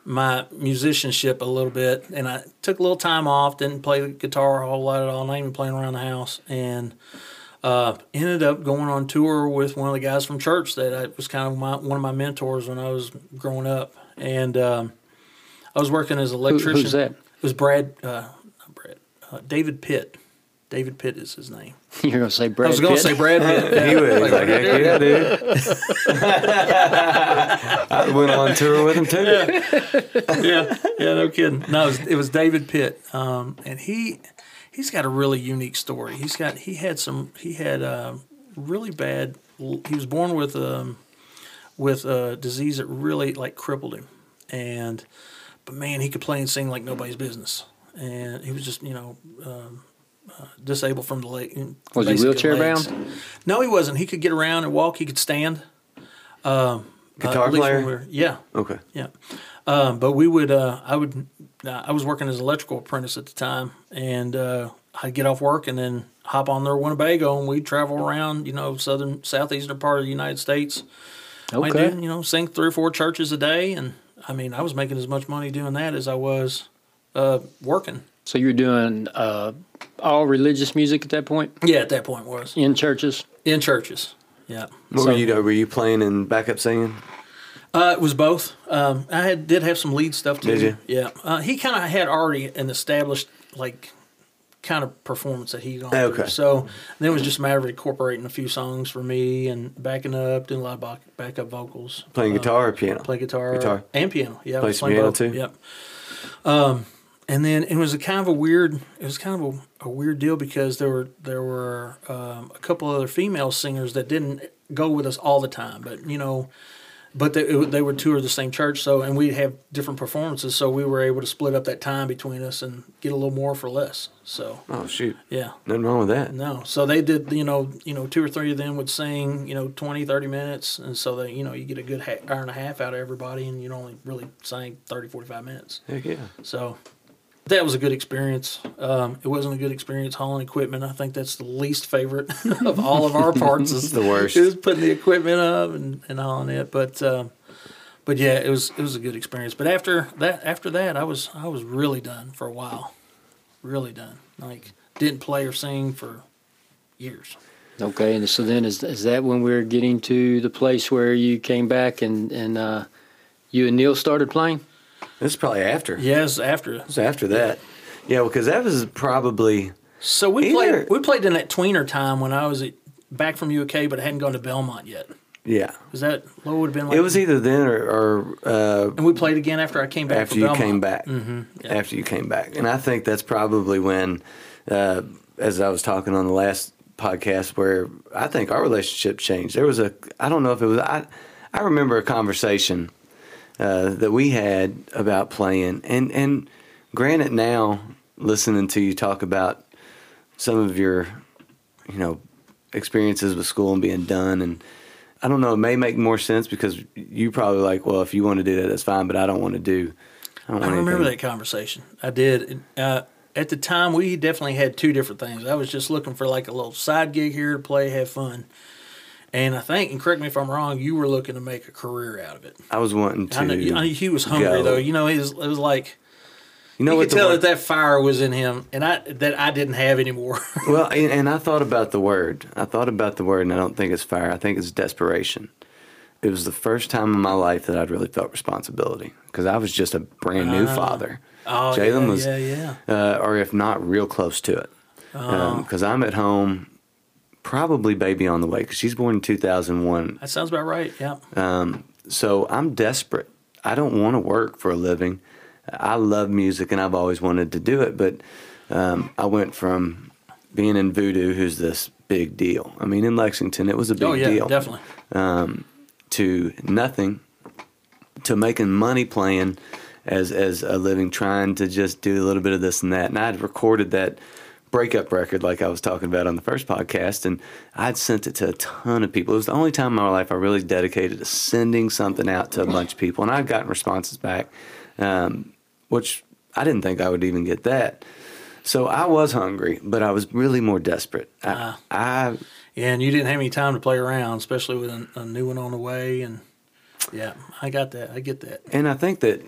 S3: my musicianship a little bit, and I took a little time off. Didn't play the guitar a whole lot at all. Not even playing around the house, and uh, ended up going on tour with one of the guys from church that I, was kind of my, one of my mentors when I was growing up. And um, I was working as an
S1: Who,
S3: electrician.
S1: who's that?
S3: It was Brad, uh, not Brad, uh, David Pitt. David Pitt is his name. <laughs>
S1: You're gonna say Brad
S3: I was going to say Brad Pitt. <laughs>
S2: He was he's like, heck yeah, dude. <laughs> I went on tour with him too.
S3: yeah, yeah, no kidding. No, it was, it was David Pitt, um, and he he's got a really unique story. He's got he had some he had uh, really bad. He was born with um, with a disease that really like crippled him, and but man, he could play and sing like nobody's business, and he was just you know. Um, uh, disabled from the leg.
S1: Was he wheelchair
S3: legs.
S1: bound?
S3: No, he wasn't. He could get around and walk. He could stand. Um, uh,
S2: Guitar
S3: when
S2: player?
S3: we were- yeah,
S2: Okay.
S3: yeah. Um, but we would, uh, I would, uh, I was working as an electrical apprentice at the time, and uh, I'd get off work and then hop on their Winnebago, and we'd travel around, you know, southern, southeastern part of the United States. I
S1: Okay.
S3: do, you know, sing three or four churches a day, and I mean, I was making as much money doing that as I was uh, working.
S1: So you're doing uh, all religious music at that point
S3: Yeah, at that point was
S1: in churches.
S3: in churches. Yeah.
S2: What
S1: So-
S2: were you? Were you playing and backup singing?
S3: Uh, it was both. Um, I had did have some lead stuff too.
S2: Did you?
S3: Yeah. Uh, he kind of had already an established like kind of performance that he gone
S2: Okay.
S3: through. So then it was just a matter of incorporating a few songs for me and backing up, doing a lot of backup vocals.
S2: Playing
S3: Uh,
S2: guitar or piano?
S3: play guitar,
S2: Guitar.
S3: and piano. Yeah,
S2: Play some
S3: playing
S2: piano
S3: both.
S2: too?
S3: Yep. Um, and then it was a kind of a weird. It was kind of a, a weird deal because there were there were um, a couple other female singers that didn't go with us all the time, but you know. But they, it, they would tour the same church, so and we'd have different performances, so we were able to split up that time between us and get a little more for less. So
S2: Oh shoot,
S3: yeah,
S2: nothing wrong with that.
S3: no. So they did, you know, you know, two or three of them would sing, you know, 20, 30 minutes. And so they, you know, you get a good ha- hour and a half out of everybody and you only really sang 30, 45 minutes.
S2: Heck yeah.
S3: So, that was a good experience. Um, it wasn't a good experience hauling equipment. I think that's the least favorite <laughs> of all of our <laughs> parts. Is
S2: The worst.
S3: Is putting the equipment up and, and hauling it. But um, but yeah, it was it was a good experience. But after that after that, I was I was really done for a while. Really done. Like didn't play or sing for years.
S1: Okay, and so then is is that when we're getting to the place where you came back and and uh, you and Neil started playing?
S2: This is probably after.
S3: Yes, after.
S2: It was after that. Yeah, because that was probably
S3: So we
S2: Either-
S3: played we played in that tweener time when I was at, back from UK, but I hadn't gone to Belmont yet.
S2: yeah.
S3: Was that what would have been like?
S2: It was either then or, or uh,
S3: and we played again after I came back.
S2: after
S3: from
S2: you
S3: Belmont.
S2: came back.
S3: Mm-hmm. Yeah.
S2: After you came back, and I think that's probably when, uh, as I was talking on the last podcast, where I think our relationship changed. There was a I don't know if it was I. I remember a conversation uh, that we had about playing, and and granted now listening to you talk about some of your, you know, experiences with school and being done and. I don't know. It may make more sense because you probably like, well, if you want to do that, that's fine. But I don't want to do. I don't
S3: I remember
S2: anything.
S3: that conversation. I did. Uh, at the time, we definitely had two different things. I was just looking for like a little side gig here to play, have fun. And I think, and correct me if I'm wrong, you were looking to make a career out of it.
S2: I was wanting to.
S3: I know, I he was hungry
S2: go.
S3: though. You know, he was, it was like
S2: you know
S3: you
S2: what
S3: could
S2: the
S3: tell
S2: word-
S3: that that fire was in him, and I that I didn't have anymore. <laughs>
S2: well, and, and I thought about the word. I thought about the word, and I don't think it's fire. I think it's desperation. It was the first time in my life that I'd really felt responsibility because I was just a brand new ah. father.
S3: oh,
S2: Jalen
S3: yeah,
S2: was,
S3: yeah, yeah.
S2: uh, or if not, real close to it.
S3: Uh-huh.
S2: Um, because I'm at home, probably baby on the way because she's born in 2001.
S3: That sounds about right. Yeah.
S2: Um, so I'm desperate. I don't want to work for a living. I love music and I've always wanted to do it, but um, I went from being in Voodoo, who's this big deal. I mean, in Lexington, it was a big
S3: oh yeah,
S2: deal.
S3: definitely.
S2: To nothing, to making money playing as as a living, trying to just do a little bit of this and that. And I'd recorded that breakup record like I was talking about on the first podcast, and I'd sent it to a ton of people. It was the only time in my life I really dedicated to sending something out to a bunch of people, and I'd gotten responses back, um, which I didn't think I would even get that. So I was hungry, but I was really more desperate. I, I
S3: Yeah, and you didn't have any time to play around, especially with a, a new one on the way. And yeah, I got that. I get that.
S2: and I think that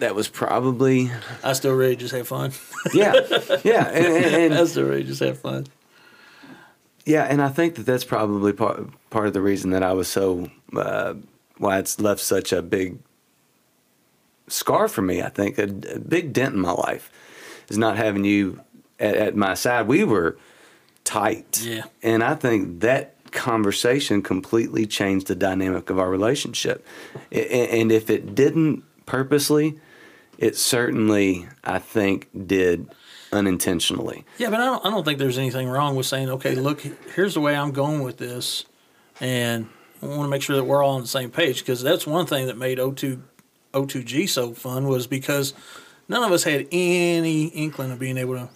S2: that was probably
S3: I still to just have fun.
S2: yeah, yeah, and, and, <laughs>
S3: I
S2: and
S3: still ready to just have fun.
S2: yeah, and I think that that's probably part part of the reason that I was so uh, why it's left such a big scar for me. I think a, a big dent in my life is not having you at, at my side. We were tight,
S3: Yeah.
S2: and I think that conversation completely changed the dynamic of our relationship. And if it didn't purposely, it certainly I think did unintentionally.
S3: Yeah, but I don't, I don't think there's anything wrong with saying, okay, look, here's the way I'm going with this. And I want to make sure that we're all on the same page because that's one thing that made O2, O2G so fun was because none of us had any inkling of being able to,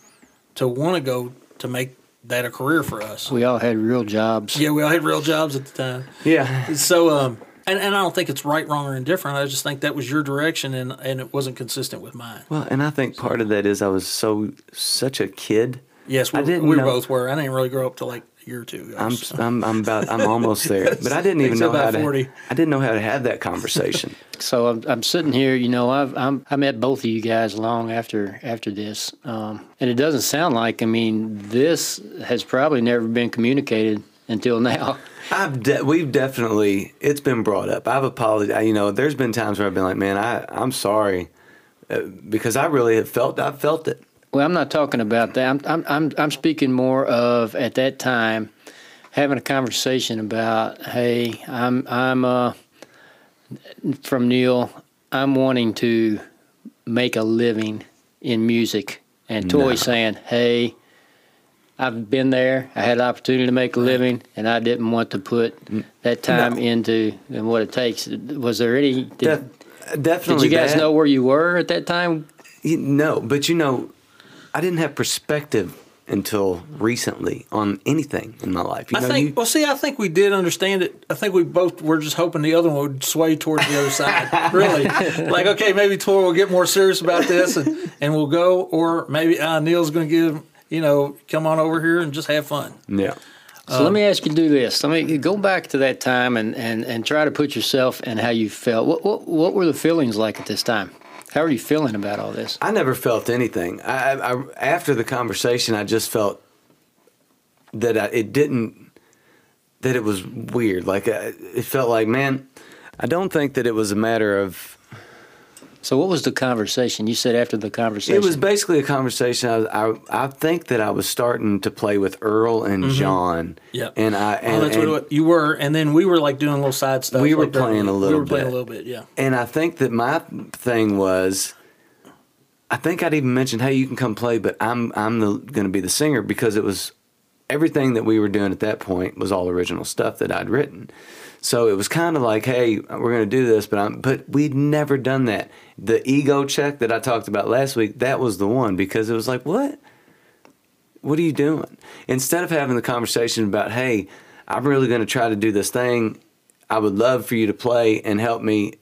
S3: to want to go to make that a career for us.
S1: We all had real jobs.
S3: Yeah, we all had real jobs at the time.
S2: Yeah.
S3: So, um, and, and I don't think it's right, wrong, or indifferent. I just think that was your direction and, and it wasn't consistent with mine.
S2: Well, and I think part of that is I was so such a kid.
S3: Yes, we,
S2: I didn't
S3: we
S2: know-
S3: both were. I didn't really grow up to like a year or two ago.
S2: I'm
S3: so.
S2: I'm I'm about I'm almost there, <laughs> but I didn't even know
S3: about
S2: how to. I didn't know how to have that conversation. <laughs>
S1: So I'm, I'm sitting here, you know, I've, I'm, I met both of you guys long after after this, um, and it doesn't sound like. I mean, this has probably never been communicated until now.
S2: I've de- we've definitely it's been brought up. I've apologized. You know, there's been times where I've been like, man, I I'm sorry, uh, because I really have felt I felt it.
S1: Well, I'm not talking about that. I'm, I'm, I'm, I'm speaking more of at that time having a conversation about, hey, I'm, I'm, uh, from Neil, I'm wanting to make a living in music. And Toy
S2: No.
S1: saying, hey, I've been there. I had the opportunity to make a living, and I didn't want to put that time
S2: No.
S1: into and what it takes. Was there any? Did,
S2: Def- definitely.
S1: did you guys
S2: that.
S1: know where you were at that time?
S2: You- No, but you know, I didn't have perspective until recently on anything in my life. You
S3: I
S2: know,
S3: think.
S2: you,
S3: well, see, I think we did understand it. I think we both were just hoping the other one would sway towards the other side. <laughs> Really, like okay, maybe Tori will get more serious about this, and and we'll go, or maybe uh, Neil's going to give you know come on over here and just have fun.
S2: yeah.
S1: So let me ask you to do this. Let me go back to that time and, and, and try to put yourself and how you felt. What, what what were the feelings like at this time? How are you feeling about all this?
S2: I never felt anything. I, I, I after the conversation, I just felt that I, it didn't. That it was weird. Like I, it felt like, man, I don't think that it was a matter of.
S1: So what was the conversation? You said after the conversation.
S2: It was basically a conversation. I, I, I think that I was starting to play with Earl and mm-hmm. John.
S3: Yeah,
S2: And I and,
S3: oh, that's
S2: and,
S3: what you were, and then we were like doing little side stuff.
S2: We were
S3: like that.
S2: playing a little.
S3: We
S2: little
S3: were playing a little bit. Yeah.
S2: and I think that my thing was, I think I'd even mentioned, "Hey, you can come play," but I'm I'm going to be the singer because it was everything that we were doing at that point was all original stuff that I'd written. So it was kind of like, "Hey, we're going to do this," but I'm but we'd never done that. The ego check that I talked about last week, that was the one because it was like, "What? What are you doing?" Instead of having the conversation about, "Hey, I'm really going to try to do this thing. I would love for you to play and help me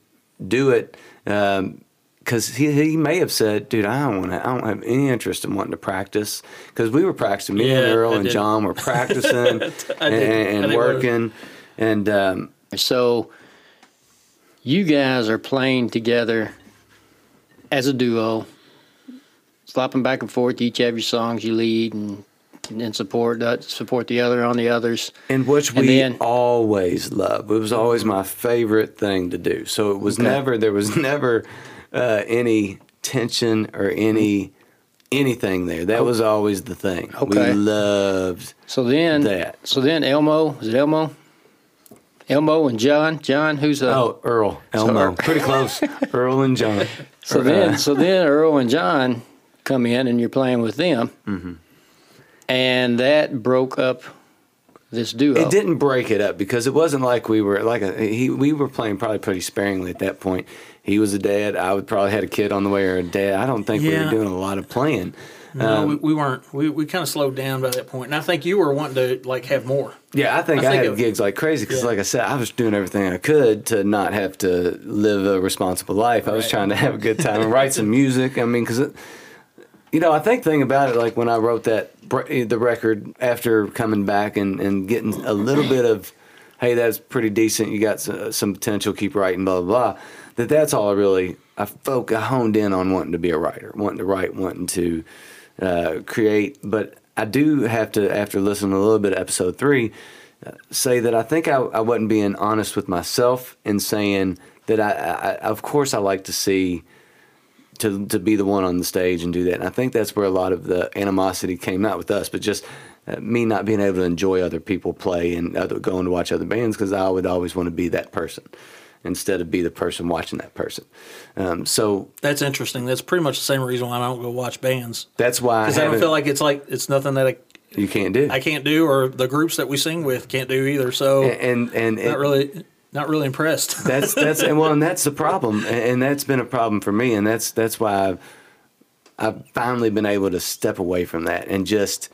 S2: do it." Um, because he, he may have said, "Dude, I don't want to. I don't have any interest in wanting to practice." Because we were practicing. Me and Earl and. John were practicing <laughs> and, and working, and um,
S1: So you guys are playing together as a duo, slopping back and forth. You each have your songs you lead and and support that support the other on the others.
S2: And which
S1: And
S2: we
S1: then-
S2: always love. It was always my favorite thing to do. So it was
S1: Okay.
S2: never there was never uh, any tension or any anything there. That was always the thing.
S1: Okay.
S2: We loved.
S1: So then
S2: That.
S1: So then Elmo is it Elmo? Elmo and John. John, who's uh,
S2: Oh, Earl, Elmo,
S1: Earl-
S2: pretty close. <laughs> Earl and John.
S1: So
S2: Or,
S1: then,
S2: uh, <laughs>
S1: so then Earl and John come in, and you're playing with them,
S2: Mm-hmm.
S1: and that broke up this duo.
S2: It didn't break it up because it wasn't like we were like a, he. We were playing probably pretty sparingly at that point. He was a dad. I would probably had a kid on the way or a dad. I don't think we were doing a lot of playing.
S3: No,
S2: Um,
S3: we, we weren't. We, we kind of slowed down by that point, and I think you were wanting to like have more.
S2: Yeah, I think
S3: I
S2: I,
S3: think
S2: had
S3: it-
S2: gigs like crazy because,
S3: Yeah.
S2: like I said, I was doing everything I could to not have to live a responsible life. I was trying to have a good time and <laughs> write some music. I mean, because you know, I think thing about it, like when I wrote that the record after coming back and and getting a little bit of, hey, that's pretty decent. You got some, some potential. Keep writing, blah blah blah. That that's all I really I folk I honed in on wanting to be a writer, wanting to write, wanting to uh, create. But I do have to, after listening a little bit of episode three, uh, say that I think I, I wasn't being honest with myself in saying that I, I, of course, I like to see to to be the one on the stage and do that. And I think that's where a lot of the animosity came, not with us, but just uh, me not being able to enjoy other people play and other, going to watch other bands because I would always want to be that person instead of be the person watching that person. Um, so
S3: That's interesting. That's pretty much the same reason why I don't go watch bands
S2: that's why
S3: because I, don't
S2: haven't-
S3: feel like it's like it's nothing that I,
S2: you can't do.
S3: I can't do, or the groups that we sing with can't do either. So
S2: and and, and
S3: not really, not really impressed. <laughs>
S2: that's that's and well, and that's the problem, and, and that's been a problem for me, and that's that's why I've I've finally been able to step away from that and just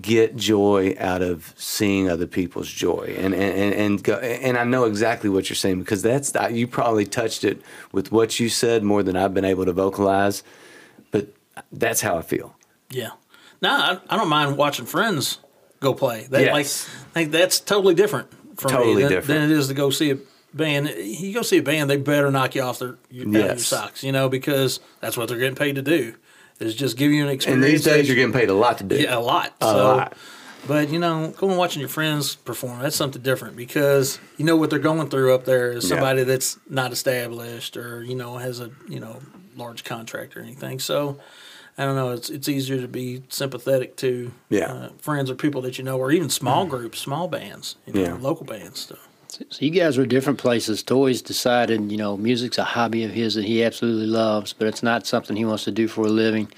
S2: get joy out of seeing other people's joy, and and and and, go, and I know exactly what you're saying because that's you probably touched it with what you said more than I've been able to vocalize, but that's how I feel.
S3: yeah. No, I, I don't mind watching friends go play. That
S2: Yes.
S3: like, think that's totally different for
S2: Totally
S3: me than,
S2: different.
S3: than it is to go see a band. You go see a band, they better knock you off their your, of your socks, you know, because that's what they're getting paid to do. Is just give you an experience.
S2: And these days, you're getting paid a lot to do.
S3: Yeah, a lot.
S2: A
S3: so,
S2: lot.
S3: But you know, going and watching your friends perform, that's something different because you know what they're going through up there is
S2: Yeah.
S3: somebody that's not established or, you know, has a, you know, large contract or anything. So I don't know, it's it's easier to be sympathetic to
S2: Yeah.
S3: uh, friends or people that you know or even small groups, small bands, you know,
S2: Yeah.
S3: local bands. So.
S1: So you guys were different places. Toys decided, you know, music's a hobby of his that he absolutely loves, but it's not something he wants to do for a living.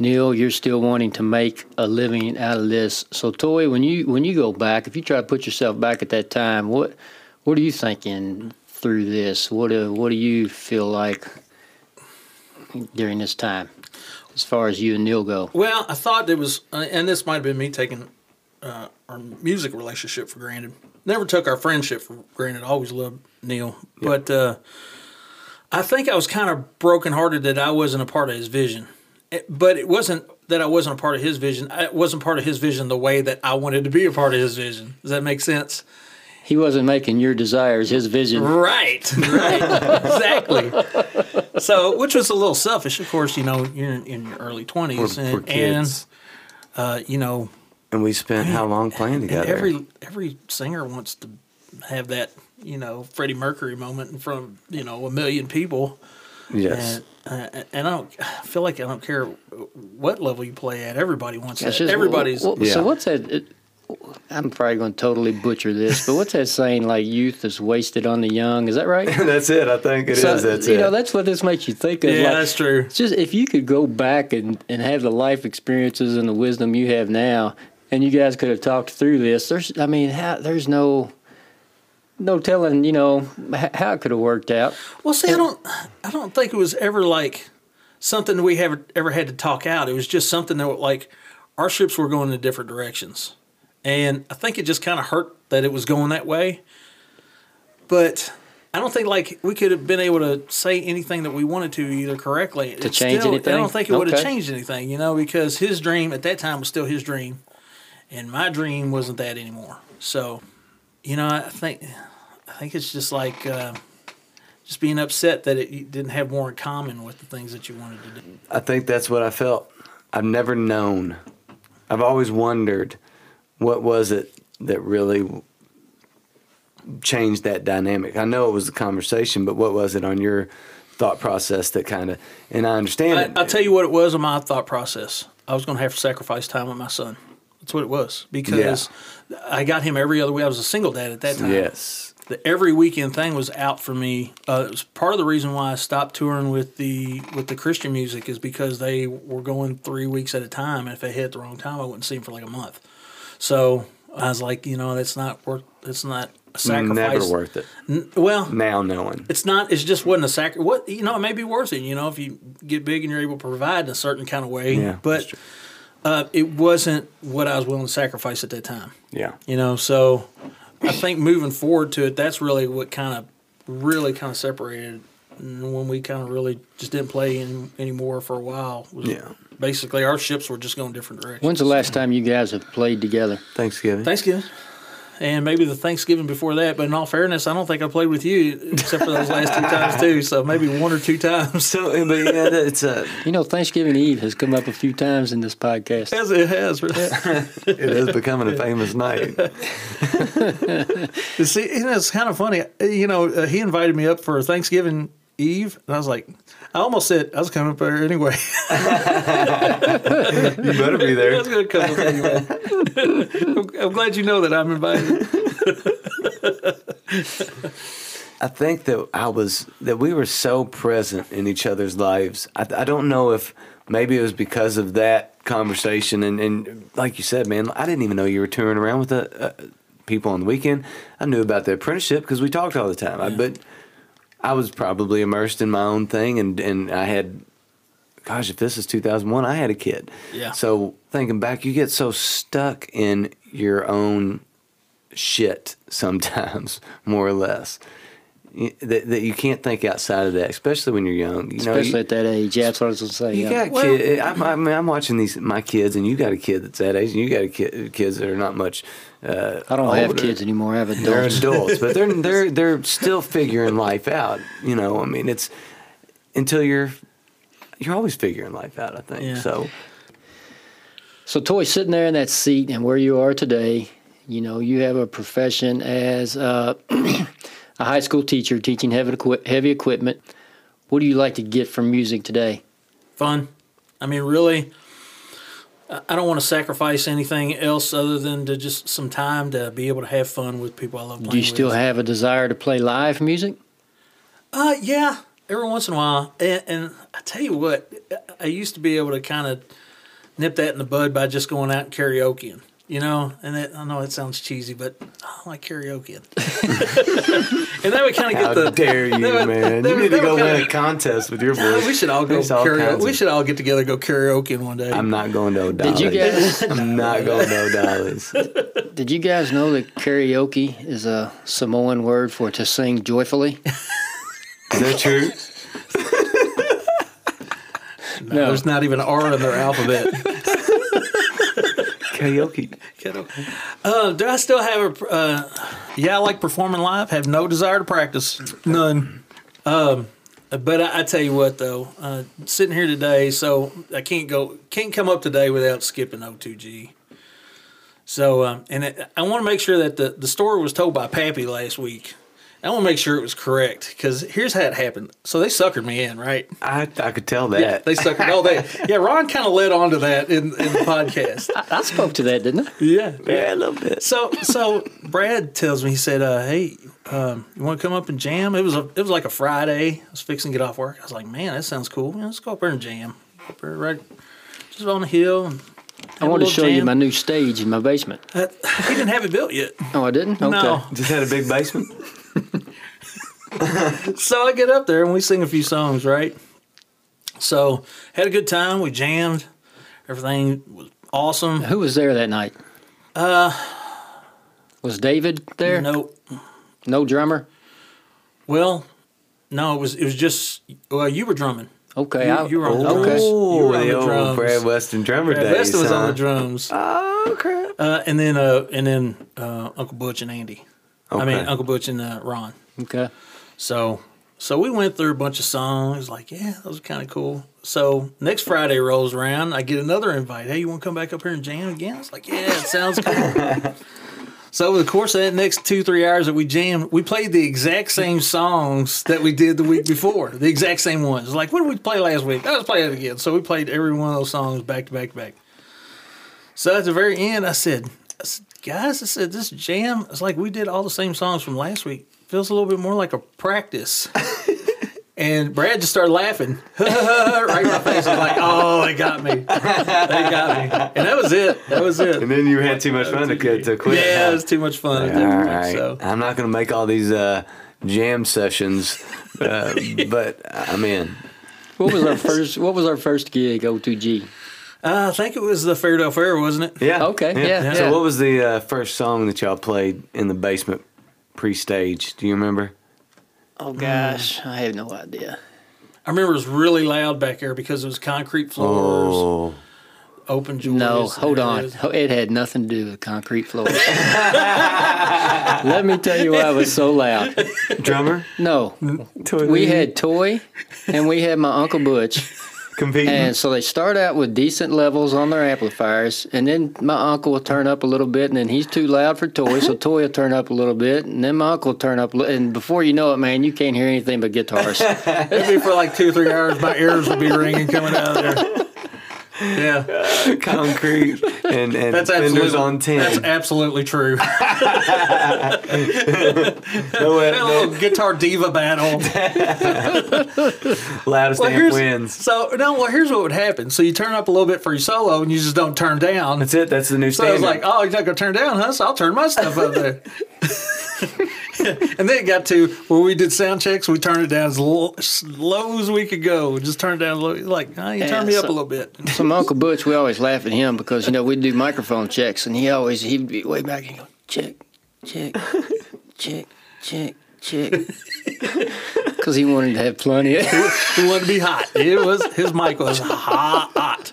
S1: Neil, you're still wanting to make a living out of this. So, Toy, when you when you go back, if you try to put yourself back at that time, what what are you thinking through this? What do what do you feel like during this time? as far as you and Neil go?
S3: Well, I thought it was, uh, and this might have been me taking uh, our music relationship for granted. Never took our friendship for granted. Always loved Neil, but uh, I think I was kind of brokenhearted that I wasn't a part of his vision. It- but it wasn't that I wasn't a part of his vision. I wasn't part of his vision the way that I wanted to be a part of his vision. Does that make sense?
S1: He wasn't making your desires his vision.
S3: Right, <laughs> right, exactly. So, which was a little selfish, of course. You know, you're in, in your early twenties, and, and uh, you know,
S2: And we spent how long playing together?
S3: every every singer wants to have that, you know, Freddie Mercury moment in front of you know a million people.
S2: yes.
S3: And, uh, and I don't I feel like I don't care what level you play at. Everybody wants
S1: That's
S3: that.
S1: just-
S3: Everybody's
S1: well,
S2: Yeah.
S1: So what's that? It, I'm probably going to totally butcher this, but what's that saying? Like youth is wasted on the young. Is that right? <laughs>
S2: that's it. I think it is.
S1: So,
S2: That's
S1: you
S2: it.
S1: know, that's what this makes you think of.
S3: yeah,
S1: like,
S3: that's true.
S1: Just if you could go back and, and have the life experiences and the wisdom you have now, and you guys could have talked through this. There's, I mean, how, there's no, no telling, you know, how it could have worked out.
S3: Well, see, I don't, I don't think it was ever like something we ever ever had to talk out. It was just something that like our ships were going in different directions, and I think it just kind of hurt that it was going that way. But I don't think like we could have been able to say anything that we wanted to either correctly
S1: To
S3: It's
S1: change
S3: still-
S1: anything?
S3: I don't think it would have changed anything, you know, because his dream at that time was still his dream, and my dream wasn't that anymore. So, you know, I think I think it's just like. Uh, just being upset that it didn't have more in common with the things that you wanted to do.
S2: I think that's what I felt. I've never known. I've always wondered what was it that really changed that dynamic. I know it was the conversation, but what was it on your thought process that kind of? And I understand
S3: I,
S2: it.
S3: I'll tell you what it was in my thought process. I was going to have to sacrifice time with my son. That's what it was because I got him every other week. I was a single dad at that time.
S2: Yes.
S3: the every weekend thing was out for me. Uh, it was part of the reason why I stopped touring with the with the Christian music is because they were going three weeks at a time, and if they hit the wrong time, I wouldn't see them for like a month. So I was like, you know, that's not worth. It's not a sacrifice.
S2: Never worth it.
S3: N- well,
S2: Now knowing.
S3: it's not. It's just wasn't a sacrifice. What you know, it may be worth it. You know, if you get big and you're able to provide in a certain kind of way.
S2: Yeah,
S3: but
S2: that's.
S3: Uh, it wasn't what I was willing to sacrifice at that time.
S2: Yeah.
S3: You know, so I think moving forward to it, that's really what kind of really kind of separated when we kind of really just didn't play in, anymore for a while. Was
S2: Yeah.
S3: Basically, our ships were just going different directions.
S1: When's the last time you guys have played together?
S2: Thanksgiving.
S3: Thanksgiving. And maybe the Thanksgiving before that, but in all fairness, I don't think I played with you except for those last two <laughs> times too. So maybe one or two times.
S2: So, but yeah, it's a.
S1: You know, Thanksgiving Eve has come up a few times in this podcast.
S3: As it has. <laughs>
S2: It is becoming a famous night. <laughs>
S3: You See, and it's kind of funny. You know, uh, he invited me up for Thanksgiving Eve, and I was like, I almost said I was coming up there anyway. <laughs>
S2: You better be there.
S3: I
S2: there.
S3: was going to come up anyway. I'm, I'm glad you know that I'm invited.
S2: I think that I was that we were so present in each other's lives. I, I don't know if maybe it was because of that conversation and, and like you said, man, I didn't even know you were touring around with the uh, people on the weekend. I knew about the apprenticeship because we talked all the time. I, but I was probably immersed in my own thing, and and I had, gosh, if this is 2001, I had a kid.
S3: Yeah.
S2: So thinking back, you get so stuck in your own shit sometimes, <laughs> more or less. Y- That, that you can't think outside of that, especially when you're young. You know,
S1: Especially
S2: you-
S1: at that age. Yeah, that's what I was going to say.
S2: you
S1: yeah.
S2: got
S3: Well-
S2: kid. I'm, I mean, I'm watching these my kids, and you got a kid that's that age, and you got a kid, kids that are not much. Uh,
S1: I don't have kids anymore. I have
S2: They're
S1: adults.
S2: adults, but they're <laughs> they're they're still figuring life out. You know, I mean, it's until you're you're always figuring life out. I think
S3: Yeah.
S2: so.
S1: So, Toy, sitting there in that seat and where you are today, you know, you have a profession as uh, <clears throat> a high school teacher teaching heavy, equi- heavy equipment. What do you like to get from music today?
S3: Fun. I mean, really, I don't want to sacrifice anything else other than to just some time to be able to have fun with people I love playing
S1: Do you still
S3: with.
S1: have a desire to play live music?
S3: Uh, yeah, every once in a while. And, and I tell you what, I used to be able to kind of nip that in the bud by just going out and karaokeing. You know, and it, I know it sounds cheesy, but I like karaoke. <laughs> and that would kind of
S2: How
S3: get the.
S2: dare <laughs> you,
S3: that would-
S2: man?
S3: that
S2: You need to go
S3: would
S2: win
S3: kinda-
S2: a contest with your voice.
S3: we should all go
S2: There's all
S3: karaoke.
S2: kinds
S3: We should all get together and go karaoke one day.
S2: I'm not going to O'Dolly's.
S1: Did you guys <laughs>
S2: I'm not going to O'Dolly's.
S1: did you guys know that karaoke is a Samoan word for to sing joyfully?
S2: Is that true?
S3: no, there's not even an R in their alphabet.
S2: Karaoke.
S3: Uh, do I still have a? Uh, yeah, I like performing live. Have no desire to practice. None. Um, but I, I tell you what, though, uh, sitting here today, so I can't go, can't come up today without skipping O2G. So, um, and it, I want to make sure that the the story was told by Pappy last week. I want to make sure it was correct because here's how it happened. So they suckered me in, right?
S2: I, I could tell that.
S3: Yeah, they suckered. Oh, they <laughs> yeah. Ron kind of led on to that in, in the podcast.
S1: I spoke to that, didn't I?
S3: Yeah,
S2: yeah, a little bit.
S3: so so Brad tells me he said, uh, "Hey, um, you want to come up and jam?" It was a it was like a Friday. I was fixing to get off work. I was like, "Man, that sounds cool. Yeah, let's go up there and jam. Up there right just on the hill." And
S1: I wanted to show you my new stage in my basement.
S3: Uh, he didn't have it built yet.
S1: Oh, I didn't? Okay.
S3: No.
S2: Just had a big basement.
S3: So I get up there and we sing a few songs, right? So had a good time. We jammed. Everything was awesome.
S1: Who was there that night? Uh Was David there?
S3: No,
S1: No drummer?
S3: well, no, it was it was just well, you were drumming.
S1: Okay.
S3: You-
S1: I,
S3: you were on the
S1: okay.
S3: drums. You
S2: Oh,
S3: were on
S2: the
S3: the
S2: old
S3: drums.
S2: Brad Weston drummer
S3: Brad
S2: days.
S3: Vesta was on the drums.
S2: Oh crap!
S3: Uh, and then uh, and then uh, Uncle Butch and Andy. I mean Uncle Butch and uh, Ron.
S1: Okay.
S3: So so we went through a bunch of songs. Like yeah, that was kind of cool. So next Friday rolls around. I get another invite. Hey, you want to come back up here and jam again? I was like, yeah, it sounds cool. <laughs> so over the course of that next two three hours that we jammed, we played the exact same songs that we did the week before. The exact same ones. Like what did we play last week? Let's play it again. So we played every one of those songs back to back to back. So at the very end, I said, I said, guys, I said, this jam, it's like we did all the same songs from last week. Feels a little bit more like a practice. <laughs> and Brad just started laughing <laughs> right in my face. I was like, oh, they got me. They got me. And that was it. That was it.
S2: And then you had too much fun to, quit- to quit.
S3: Yeah,
S2: huh?
S3: it was too much fun. at
S2: All
S3: that
S2: right.
S3: So.
S2: I'm not going to make all these uh, jam sessions, uh, <laughs> but I'm in.
S1: What was our first what was our first gig, O2G?
S3: Uh, I think it was the Fairdale Fair, wasn't it?
S2: Yeah.
S1: Okay, yeah,
S2: So what was the uh, first song that y'all played in the basement pre-stage? Do you remember?
S1: Oh gosh, I have no idea.
S3: I remember it was really loud back there because it was concrete floors,
S2: Oh,
S3: open doors.
S1: No, hold on. It had nothing to do with concrete floors. <laughs> Let me tell you why it was so loud.
S2: drummer.
S1: No,
S2: Toy
S1: we had Toy and we had my Uncle Butch.
S2: Competing.
S1: And so they start out with decent levels on their amplifiers, and then my uncle will turn up a little bit, and then he's too loud for Toy, so uh-huh. Toy will turn up a little bit, and then my uncle will turn up, a and before you know it, man, you can't hear anything but guitars. <laughs>
S3: It'd be for like two, three hours. My ears would be ringing coming out of there. <laughs> Yeah, <laughs>
S2: concrete and, and
S3: that's
S2: fenders on tin.
S3: That's absolutely true. <laughs>
S2: no, no,
S3: guitar diva battle. <laughs>
S2: loudest
S3: Well,
S2: amp wins.
S3: so no. Well, here's what would happen. So you turn up a little bit for your solo, and you just don't turn down.
S2: That's it. That's the new
S3: So I was like, "Oh, you're not gonna turn down, huh?" So I'll turn my stuff up there. <laughs> and then it got to where we did sound checks. We turned it down as low, as low as we could go. Just turned it down low. Like, oh, you
S1: Yeah,
S3: turn me up a little bit. <laughs>
S1: so my Uncle Butch, we always laugh at him because, you know, we'd do microphone checks, and he always, he'd be way back and go, check, check, check, check, check. <laughs> Because he wanted to have plenty of.
S3: He wanted to be hot. It was his mic was hot.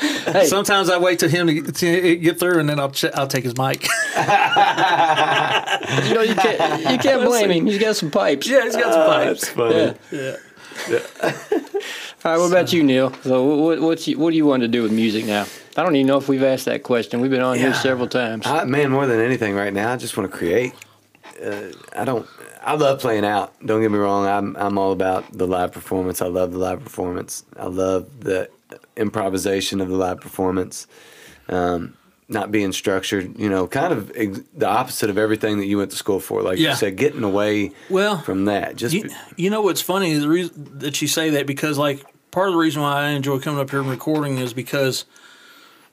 S1: Hey,
S3: Sometimes I wait till him to get, to get through, and then I'll ch- I'll take his mic. <laughs>
S1: you know, you can't, you can't blame him. He's got some pipes.
S3: yeah, he's got some
S2: That's
S3: pipes.
S2: funny.
S3: Yeah.
S1: All right, what about you, Neil? So, what what's you, what do you want to do with music now? I don't even know if we've asked that question. We've been on here several times.
S2: I, man, more than anything right now, I just want to create. Uh, I don't. I love playing out. Don't get me wrong. I'm I'm all about the live performance. I love the live performance. I love the improvisation of the live performance. Um, not being structured, you know, kind of ex- the opposite of everything that you went to school for. Like
S3: Yeah.
S2: you said, getting away
S3: Well,
S2: from that. Just
S3: You, you know what's funny is the reason that you say that because like part of the reason why I enjoy coming up here and recording is because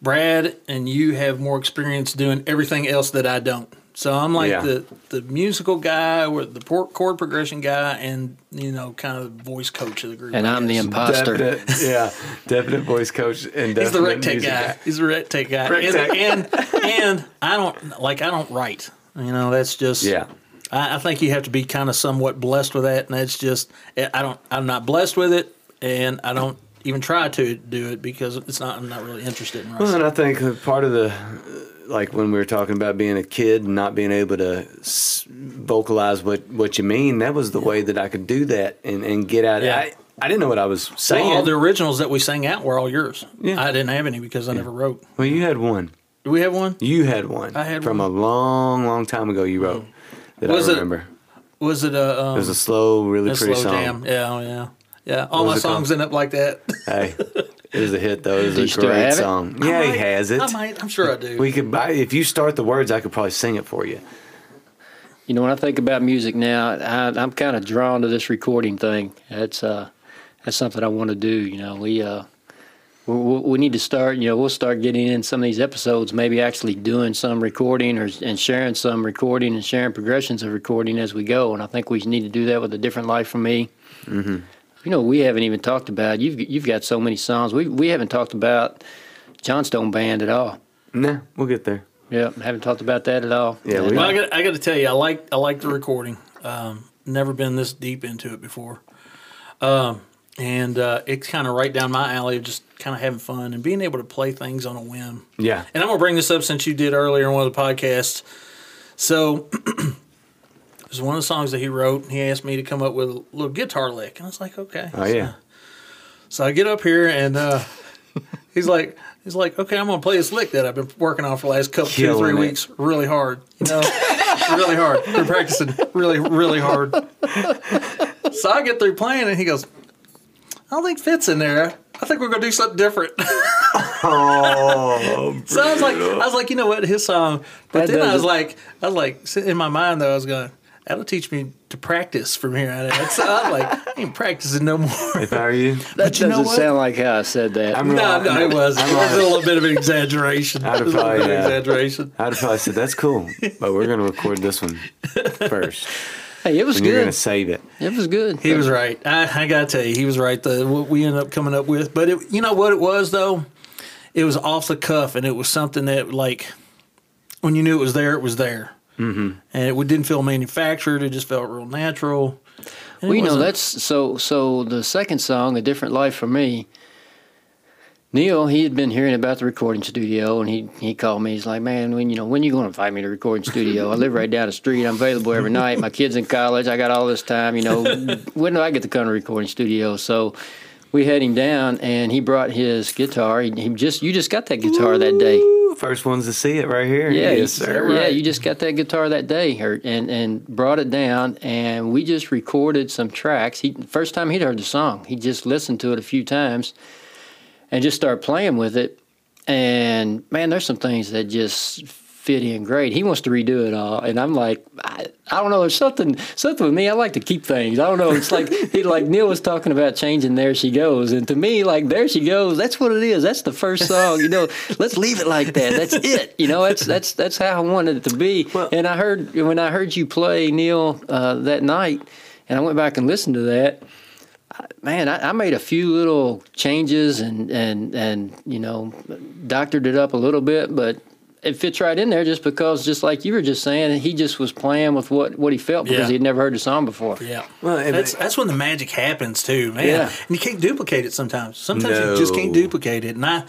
S3: Brad and you have more experience doing everything else that I don't. So I'm like
S2: Yeah.
S3: the the musical guy or the por- chord progression guy, and you know, kind of voice coach of the group.
S1: And
S3: I
S1: I'm the imposter.
S2: Definite, yeah, definite voice coach and
S3: He's the
S2: definite
S3: rec tech
S2: music
S3: guy. He's the rec tech guy.
S2: Rec
S3: and,
S2: tech.
S3: and and I don't like I don't write. You know, that's just
S2: Yeah.
S3: I, I think you have to be kind of somewhat blessed with that, and that's just I don't I'm not blessed with it, and I don't even try to do it because it's not I'm not really interested in writing.
S2: Well, and I think part of the, like when we were talking about being a kid and not being able to s- vocalize what, what you mean, that was the way that I could do that and, and get out.
S3: Yeah.
S2: I, I didn't know what I was
S3: Well,
S2: saying.
S3: all the originals that we sang out were all yours.
S2: Yeah.
S3: I didn't have any because I never wrote.
S2: well, you had one.
S3: Do we have one?
S2: You had one.
S3: I had
S2: from
S3: one. Mm.
S2: a long, long time ago. You wrote that
S3: Was
S2: I
S3: it-
S2: remember.
S3: Was it a, um,
S2: It was a slow, really pretty
S3: slow
S2: song.
S3: jam? Yeah, oh, yeah, yeah. All my
S2: was called?
S3: songs end up like that.
S2: Hey, it was a hit though. It was <laughs>
S1: Do
S2: a
S1: still
S2: great
S1: have it?
S2: song.
S3: I
S2: Yeah, he has it.
S3: I might. I'm sure I do.
S2: We could buy if you start the words. I could probably sing it for you.
S1: You know, when I think about music now, I, I'm kind of drawn to this recording thing. That's uh, that's something I want to do. You know, we uh, we, we we need to start. You know, we'll start getting in some of these episodes, maybe actually doing some recording or and sharing some recording and sharing progressions of recording as we go. And I think we need to do that with a different life for me. Mm-hmm. You know, we haven't even talked about you've you've got so many songs. We we haven't talked about Johnstone Band at all.
S2: Nah, we'll get there.
S1: Yeah, haven't talked about that at all.
S2: Yeah,
S1: And,
S2: we-
S3: Well, I got, I got to tell you, I like I like the recording. Um, never been this deep into it before, um, and uh, it's kind of right down my alley of just kind of having fun and being able to play things on a whim.
S2: Yeah.
S3: And I'm gonna bring this up since you did earlier in one of the podcasts. So <clears throat> it was one of the songs that he wrote. And he asked me to come up with a little guitar lick, and I was like, okay.
S2: Oh yeah.
S3: So I get up here and uh, <laughs> he's like, he's like, okay, I'm gonna play this lick that I've been working on for the last couple two or three
S2: it.
S3: weeks, really hard, you know, <laughs> really hard. We're practicing really, really hard. <laughs> So I get through playing and he goes, I don't think fits in there. I think we're gonna do something different.
S2: Oh,
S3: so I was like, I was like, you know what, his song. But
S1: That
S3: then I was
S1: doesn't-
S3: like, I was like, in my mind though, I was going. That'll teach me to practice from here on out. So I'm like, I ain't practicing no more.
S2: if I were you,
S1: that
S3: but you
S1: doesn't
S3: what?
S1: sound like how I said that.
S2: I'm
S3: No, no, it was. It was a little bit of an exaggeration.
S2: I'd have
S3: It was a little
S2: probably,
S3: bit of
S2: yeah.
S3: exaggeration.
S2: I'd have probably said that's cool, but we're gonna record this one first,
S1: hey, it was
S2: and you're gonna save it.
S1: It was good.
S3: He was right. I, I gotta tell you, he was right. The what we ended up coming up with, but it, you know what it was though, it was off the cuff, and it was something that like when you knew it was there, it was there, mm-hmm. and it didn't feel manufactured. It just felt real natural. And
S1: Well, you know, that's so. So the second song, "A Different Life for Me." Neil, he had been hearing about the recording studio, and he he called me. He's like, "Man, when you know when you going to invite me to the recording studio? I live right down the street. I'm available every night. My kids in college. I got all this time. You know, when do I get to come to recording studio?" So we had him down, and he brought his guitar. He, he just you just got that guitar that day.
S2: First ones to see it right here.
S1: Yeah,
S2: yes,
S1: you,
S2: sir.
S1: yeah, you just got that guitar that day, Hurt, and and brought it down, and we just recorded some tracks. He first time he'd heard the song, he just listened to it a few times, and just started playing with it. And man, there's some things that just fit in great. He wants to redo it all, and I'm like, I, I don't know. There's something something with me. I like to keep things. I don't know. It's like <laughs> he like Neil was talking about changing. There she goes, and to me, like there she goes. That's what it is. That's the first song. You know, <laughs> let's leave it like that. That's it. You know, that's that's that's how I wanted it to be.
S2: Well-
S1: and I heard when I heard you play Neil uh, that night, and I went back and listened to that man, I, I made a few little changes and and and you know, doctored it up a little bit, but it fits right in there just because, just like you were just saying, he just was playing with what what he felt because
S3: Yeah.
S1: he'd never heard the song before.
S3: Yeah,
S2: Well,
S3: that's
S2: it-
S3: that's when the magic happens too, man.
S1: Yeah.
S3: And you can't duplicate it sometimes. Sometimes you just can't duplicate it, and I.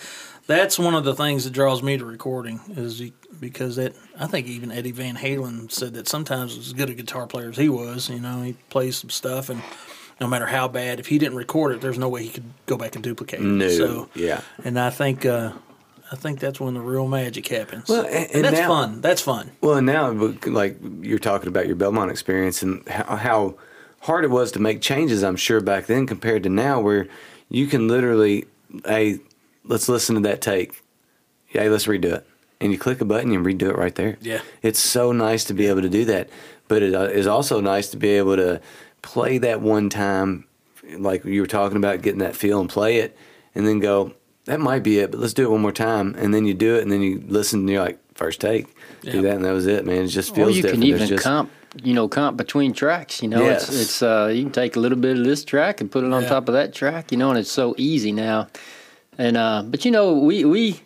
S3: That's one of the things that draws me to recording is you- because that I think even Eddie Van Halen said that sometimes as good a guitar player as he was, you know, he plays some stuff and no matter how bad, if he didn't record it, there's no way he could go back and duplicate it.
S2: No,
S3: So
S2: yeah.
S3: and I think uh, I think that's when the real magic happens.
S2: Well, and- and
S3: that's
S2: now-
S3: fun. That's fun.
S2: Well, and now, like you're talking about your Belmont experience and how, how hard it was to make changes, I'm sure back then compared to now, where you can literally, hey, let's listen to that take. Hey, let's redo it. And you click a button and redo it right there.
S3: Yeah.
S2: It's so nice to be able to do that. But it uh, also nice to be able to play that one time, like you were talking about, getting that feel and play it, and then go, that might be it, but let's do it one more time. And then you do it, and then you listen, and you're like, first take,
S3: Yeah.
S2: do that, and that was it, man. It just feels.
S1: Or
S2: feels
S1: you
S2: different.
S1: can even
S2: just,
S1: comp, you know, comp between tracks. You know,
S2: Yes.
S1: it's it's uh, you can take a little bit of this track and put it on
S3: Yeah.
S1: top of that track. You know, and it's so easy now. And uh, but you know, we we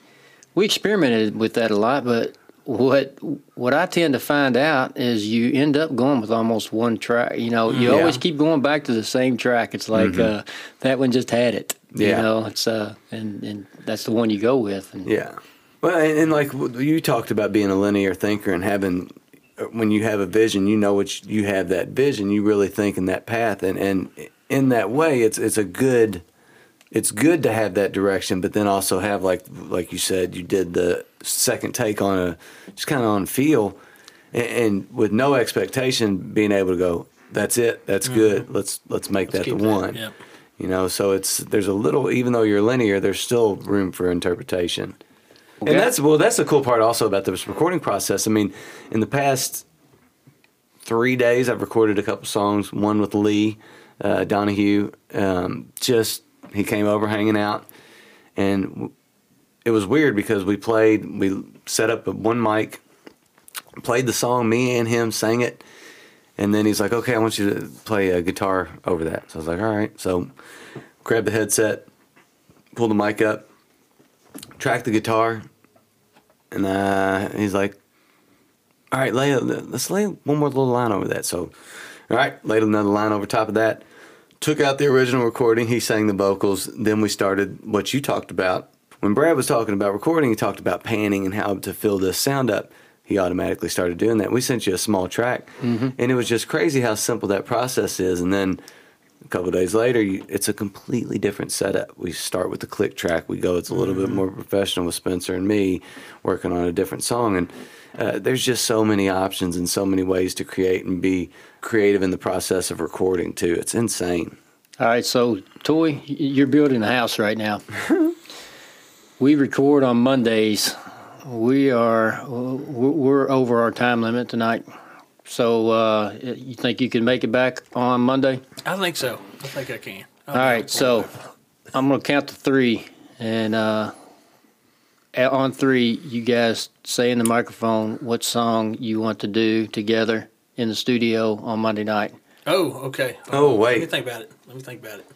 S1: we experimented with that a lot. But what what I tend to find out is you end up going with almost one track. You know, you
S2: Yeah.
S1: always keep going back to the same track. It's like uh, that one just had it. You
S2: Yeah.
S1: know, it's uh, and and that's the one you go with. And,
S2: Yeah. Well, and, and like you talked about being a linear thinker and having, uh, when you have a vision, you know what you have that vision. You really think in that path, and and in that way, it's it's a good, it's good to have that direction, but then also have like like you said, you did the second take on a just kind of on feel, and, and with no expectation, being able to go, that's it, that's good. Let's let's make
S3: Let's
S2: that the
S3: keep that,
S2: one. You know, so it's there's a little even though you're linear, there's still room for interpretation.
S1: Okay.
S2: And that's well, that's the cool part also about this recording process. I mean, in the past three days, I've recorded a couple songs. One with Lee uh, Donahue. Um, just he came over hanging out, and w- it was weird because we played. We set up one mic, played the song. Me and him sang it, and then he's like, "Okay, I want you to play a guitar over that." So I was like, "All right." So grab the headset, pull the mic up, track the guitar, and uh, he's like, "All right, lay let's lay one more little line over that." So, all right, laid another line over top of that. Took out the original recording. He sang the vocals. Then we started what you talked about. When Brad was talking about recording, he talked about panning and how to fill the sound up. He automatically started doing that. We sent you a small track, and it was just crazy how simple that process is. And then a couple of days later, you, it's a completely different setup. We start with the click track. We go. It's a little bit more professional with Spencer and me working on a different song. And uh, there's just so many options and so many ways to create and be creative in the process of recording too. It's insane.
S1: All right, so Toy, you're building a house right now. <laughs> we record on Mondays. We are we're we're over our time limit tonight. So uh, you think you can make it back on Monday?
S3: I think so. I think I can.
S1: All right, so I'm gonna count to three, and uh, on three, you guys say in the microphone what song you want to do together in the studio on Monday night.
S3: Oh, okay.
S2: Oh, wait.
S3: Let me think about it. Let me think about it.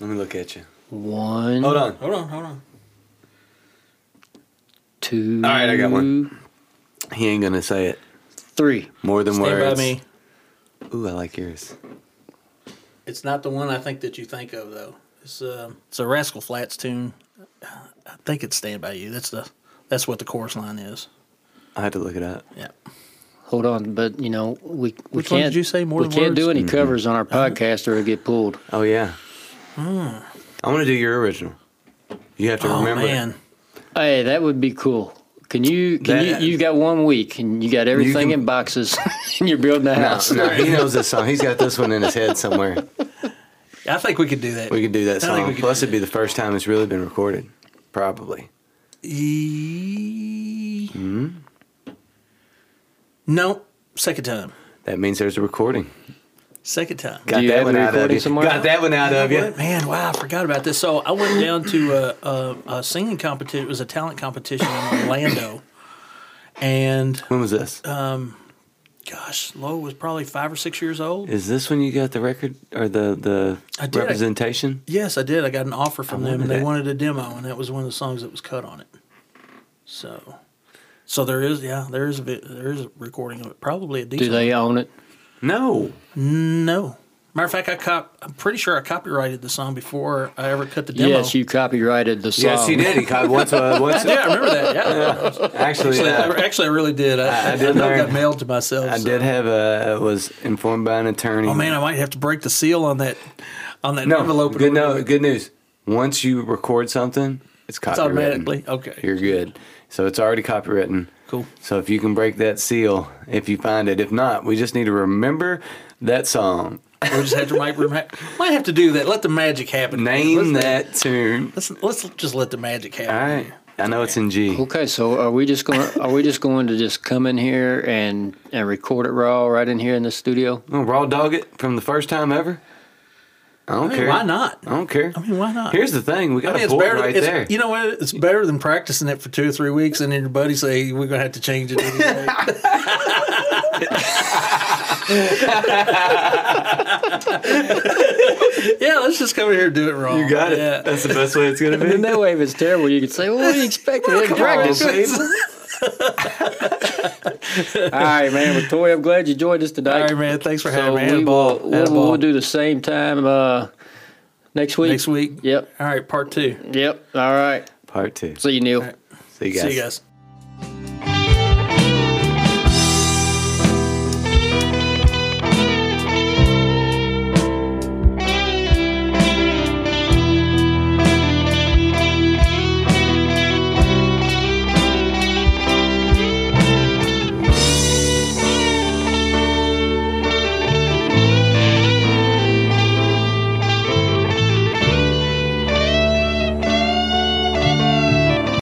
S2: Let me look at you.
S1: One,
S2: Hold on.
S3: Hold on, hold on.
S1: Two.
S2: All right, I got one. He ain't gonna say it.
S1: Three.
S2: More than
S3: Stand
S2: words.
S3: by me.
S2: Ooh, I like yours.
S3: It's not the one I think that you think of though. It's uh, it's a Rascal Flatts tune. I think it's "Stand by You." That's the that's what the chorus line is.
S2: I had to look it up.
S3: Yeah.
S1: Hold on, but you know we we
S3: Which
S1: can't.
S3: did you say, More than one?
S1: we
S3: Than
S1: can't do
S3: Words?
S1: any covers on our podcast or it'll get pulled.
S2: Oh yeah.
S3: Hmm.
S2: I want to do your original. You have to
S3: Oh
S2: remember.
S3: man.
S1: Hey, that would be cool. Can you? Can
S2: That-
S1: you? You got one week and you got everything
S2: can-
S1: in boxes, <laughs> and you're building a
S2: No,
S1: house.
S2: no, he knows this song. He's got this one in his head somewhere.
S3: I think we could do that.
S2: We could do that
S3: I think
S2: song.
S3: we
S2: Plus, it'd be the first time it's really been recorded. Probably.
S3: E-
S2: Hmm?
S3: No, second time.
S2: That means there's a recording.
S3: Second time.
S2: Got that one out of you.
S1: somewhere?
S2: Got that one out of
S3: You
S2: you.
S3: know what? Man, wow, I forgot about this. So I went down to a, a, a singing competition. It was a talent competition in Orlando, and
S2: When was this?
S3: Um, gosh, Lo was probably five or six years old.
S2: Is this when you got the record or the the
S3: I did.
S2: representation?
S3: Yes, I did. I got an offer from
S2: I
S3: them, and they
S2: that.
S3: wanted a demo, and that was one of the songs that was cut on it. So, so there is, yeah, there is a vi- there is a recording of it. Probably a decent.
S1: Do they own it?
S2: No.
S3: No. Matter of fact, I cop. I'm pretty sure I copyrighted the song before I ever cut the demo.
S1: Yes, you copyrighted the song.
S2: Yes, he did. He caught once. Uh, once
S3: Yeah, I remember that. Yeah.
S2: actually,
S3: Actually,
S2: uh,
S3: I, actually, I really did. I,
S2: I
S3: I,
S2: did
S3: know it
S2: learn-
S3: got mailed to myself.
S2: I
S3: so-
S2: did have a was informed by an attorney.
S3: Oh man, I might have to break the seal on that on that
S2: no,
S3: envelope.
S2: good no, good news. Once you record something, it's
S3: It's automatically okay.
S2: You're good. So it's already copywritten.
S3: Cool.
S2: So if you can break that seal, if you find it, if not, we just need to remember that song.
S3: We just have to might, might have to do that. Let the magic happen.
S2: Name
S3: let's,
S2: that tune.
S3: Let's let's just let the magic happen.
S2: All right. I know it's in G.
S1: Okay, so are we just going? Are we just going to just come in here and and record it raw right in here in the studio?
S2: Oh, raw dog it from the first time ever. I don't
S3: I mean,
S2: care.
S3: why not?
S2: I don't care.
S3: I mean, why not?
S2: Here's the thing: we got
S3: I mean,
S2: a
S3: it's
S2: board
S3: better.
S2: right
S3: it's,
S2: there.
S3: You know what? It's better than practicing it for two or three weeks, and then your buddy say we're gonna have to change it. Anyway. <laughs> yeah, let's just come in here and do it wrong.
S2: You got it.
S3: Yeah.
S2: That's the best way it's gonna <laughs> be.
S1: And
S2: be.
S1: that way, if it's terrible, you can say, "Well, what do you expect? We didn't <laughs> practice." All right, man. Well, Tori, I'm glad you joined us tonight.
S3: All right, man. Thanks for
S1: So
S3: having me. I
S1: We will, we'll, we'll do the same time uh, next week.
S3: next week.
S1: Yep.
S3: All right, part two.
S1: Yep. All right.
S2: Part two.
S1: See you, Neil.
S3: right.
S2: See you guys.
S3: See you guys.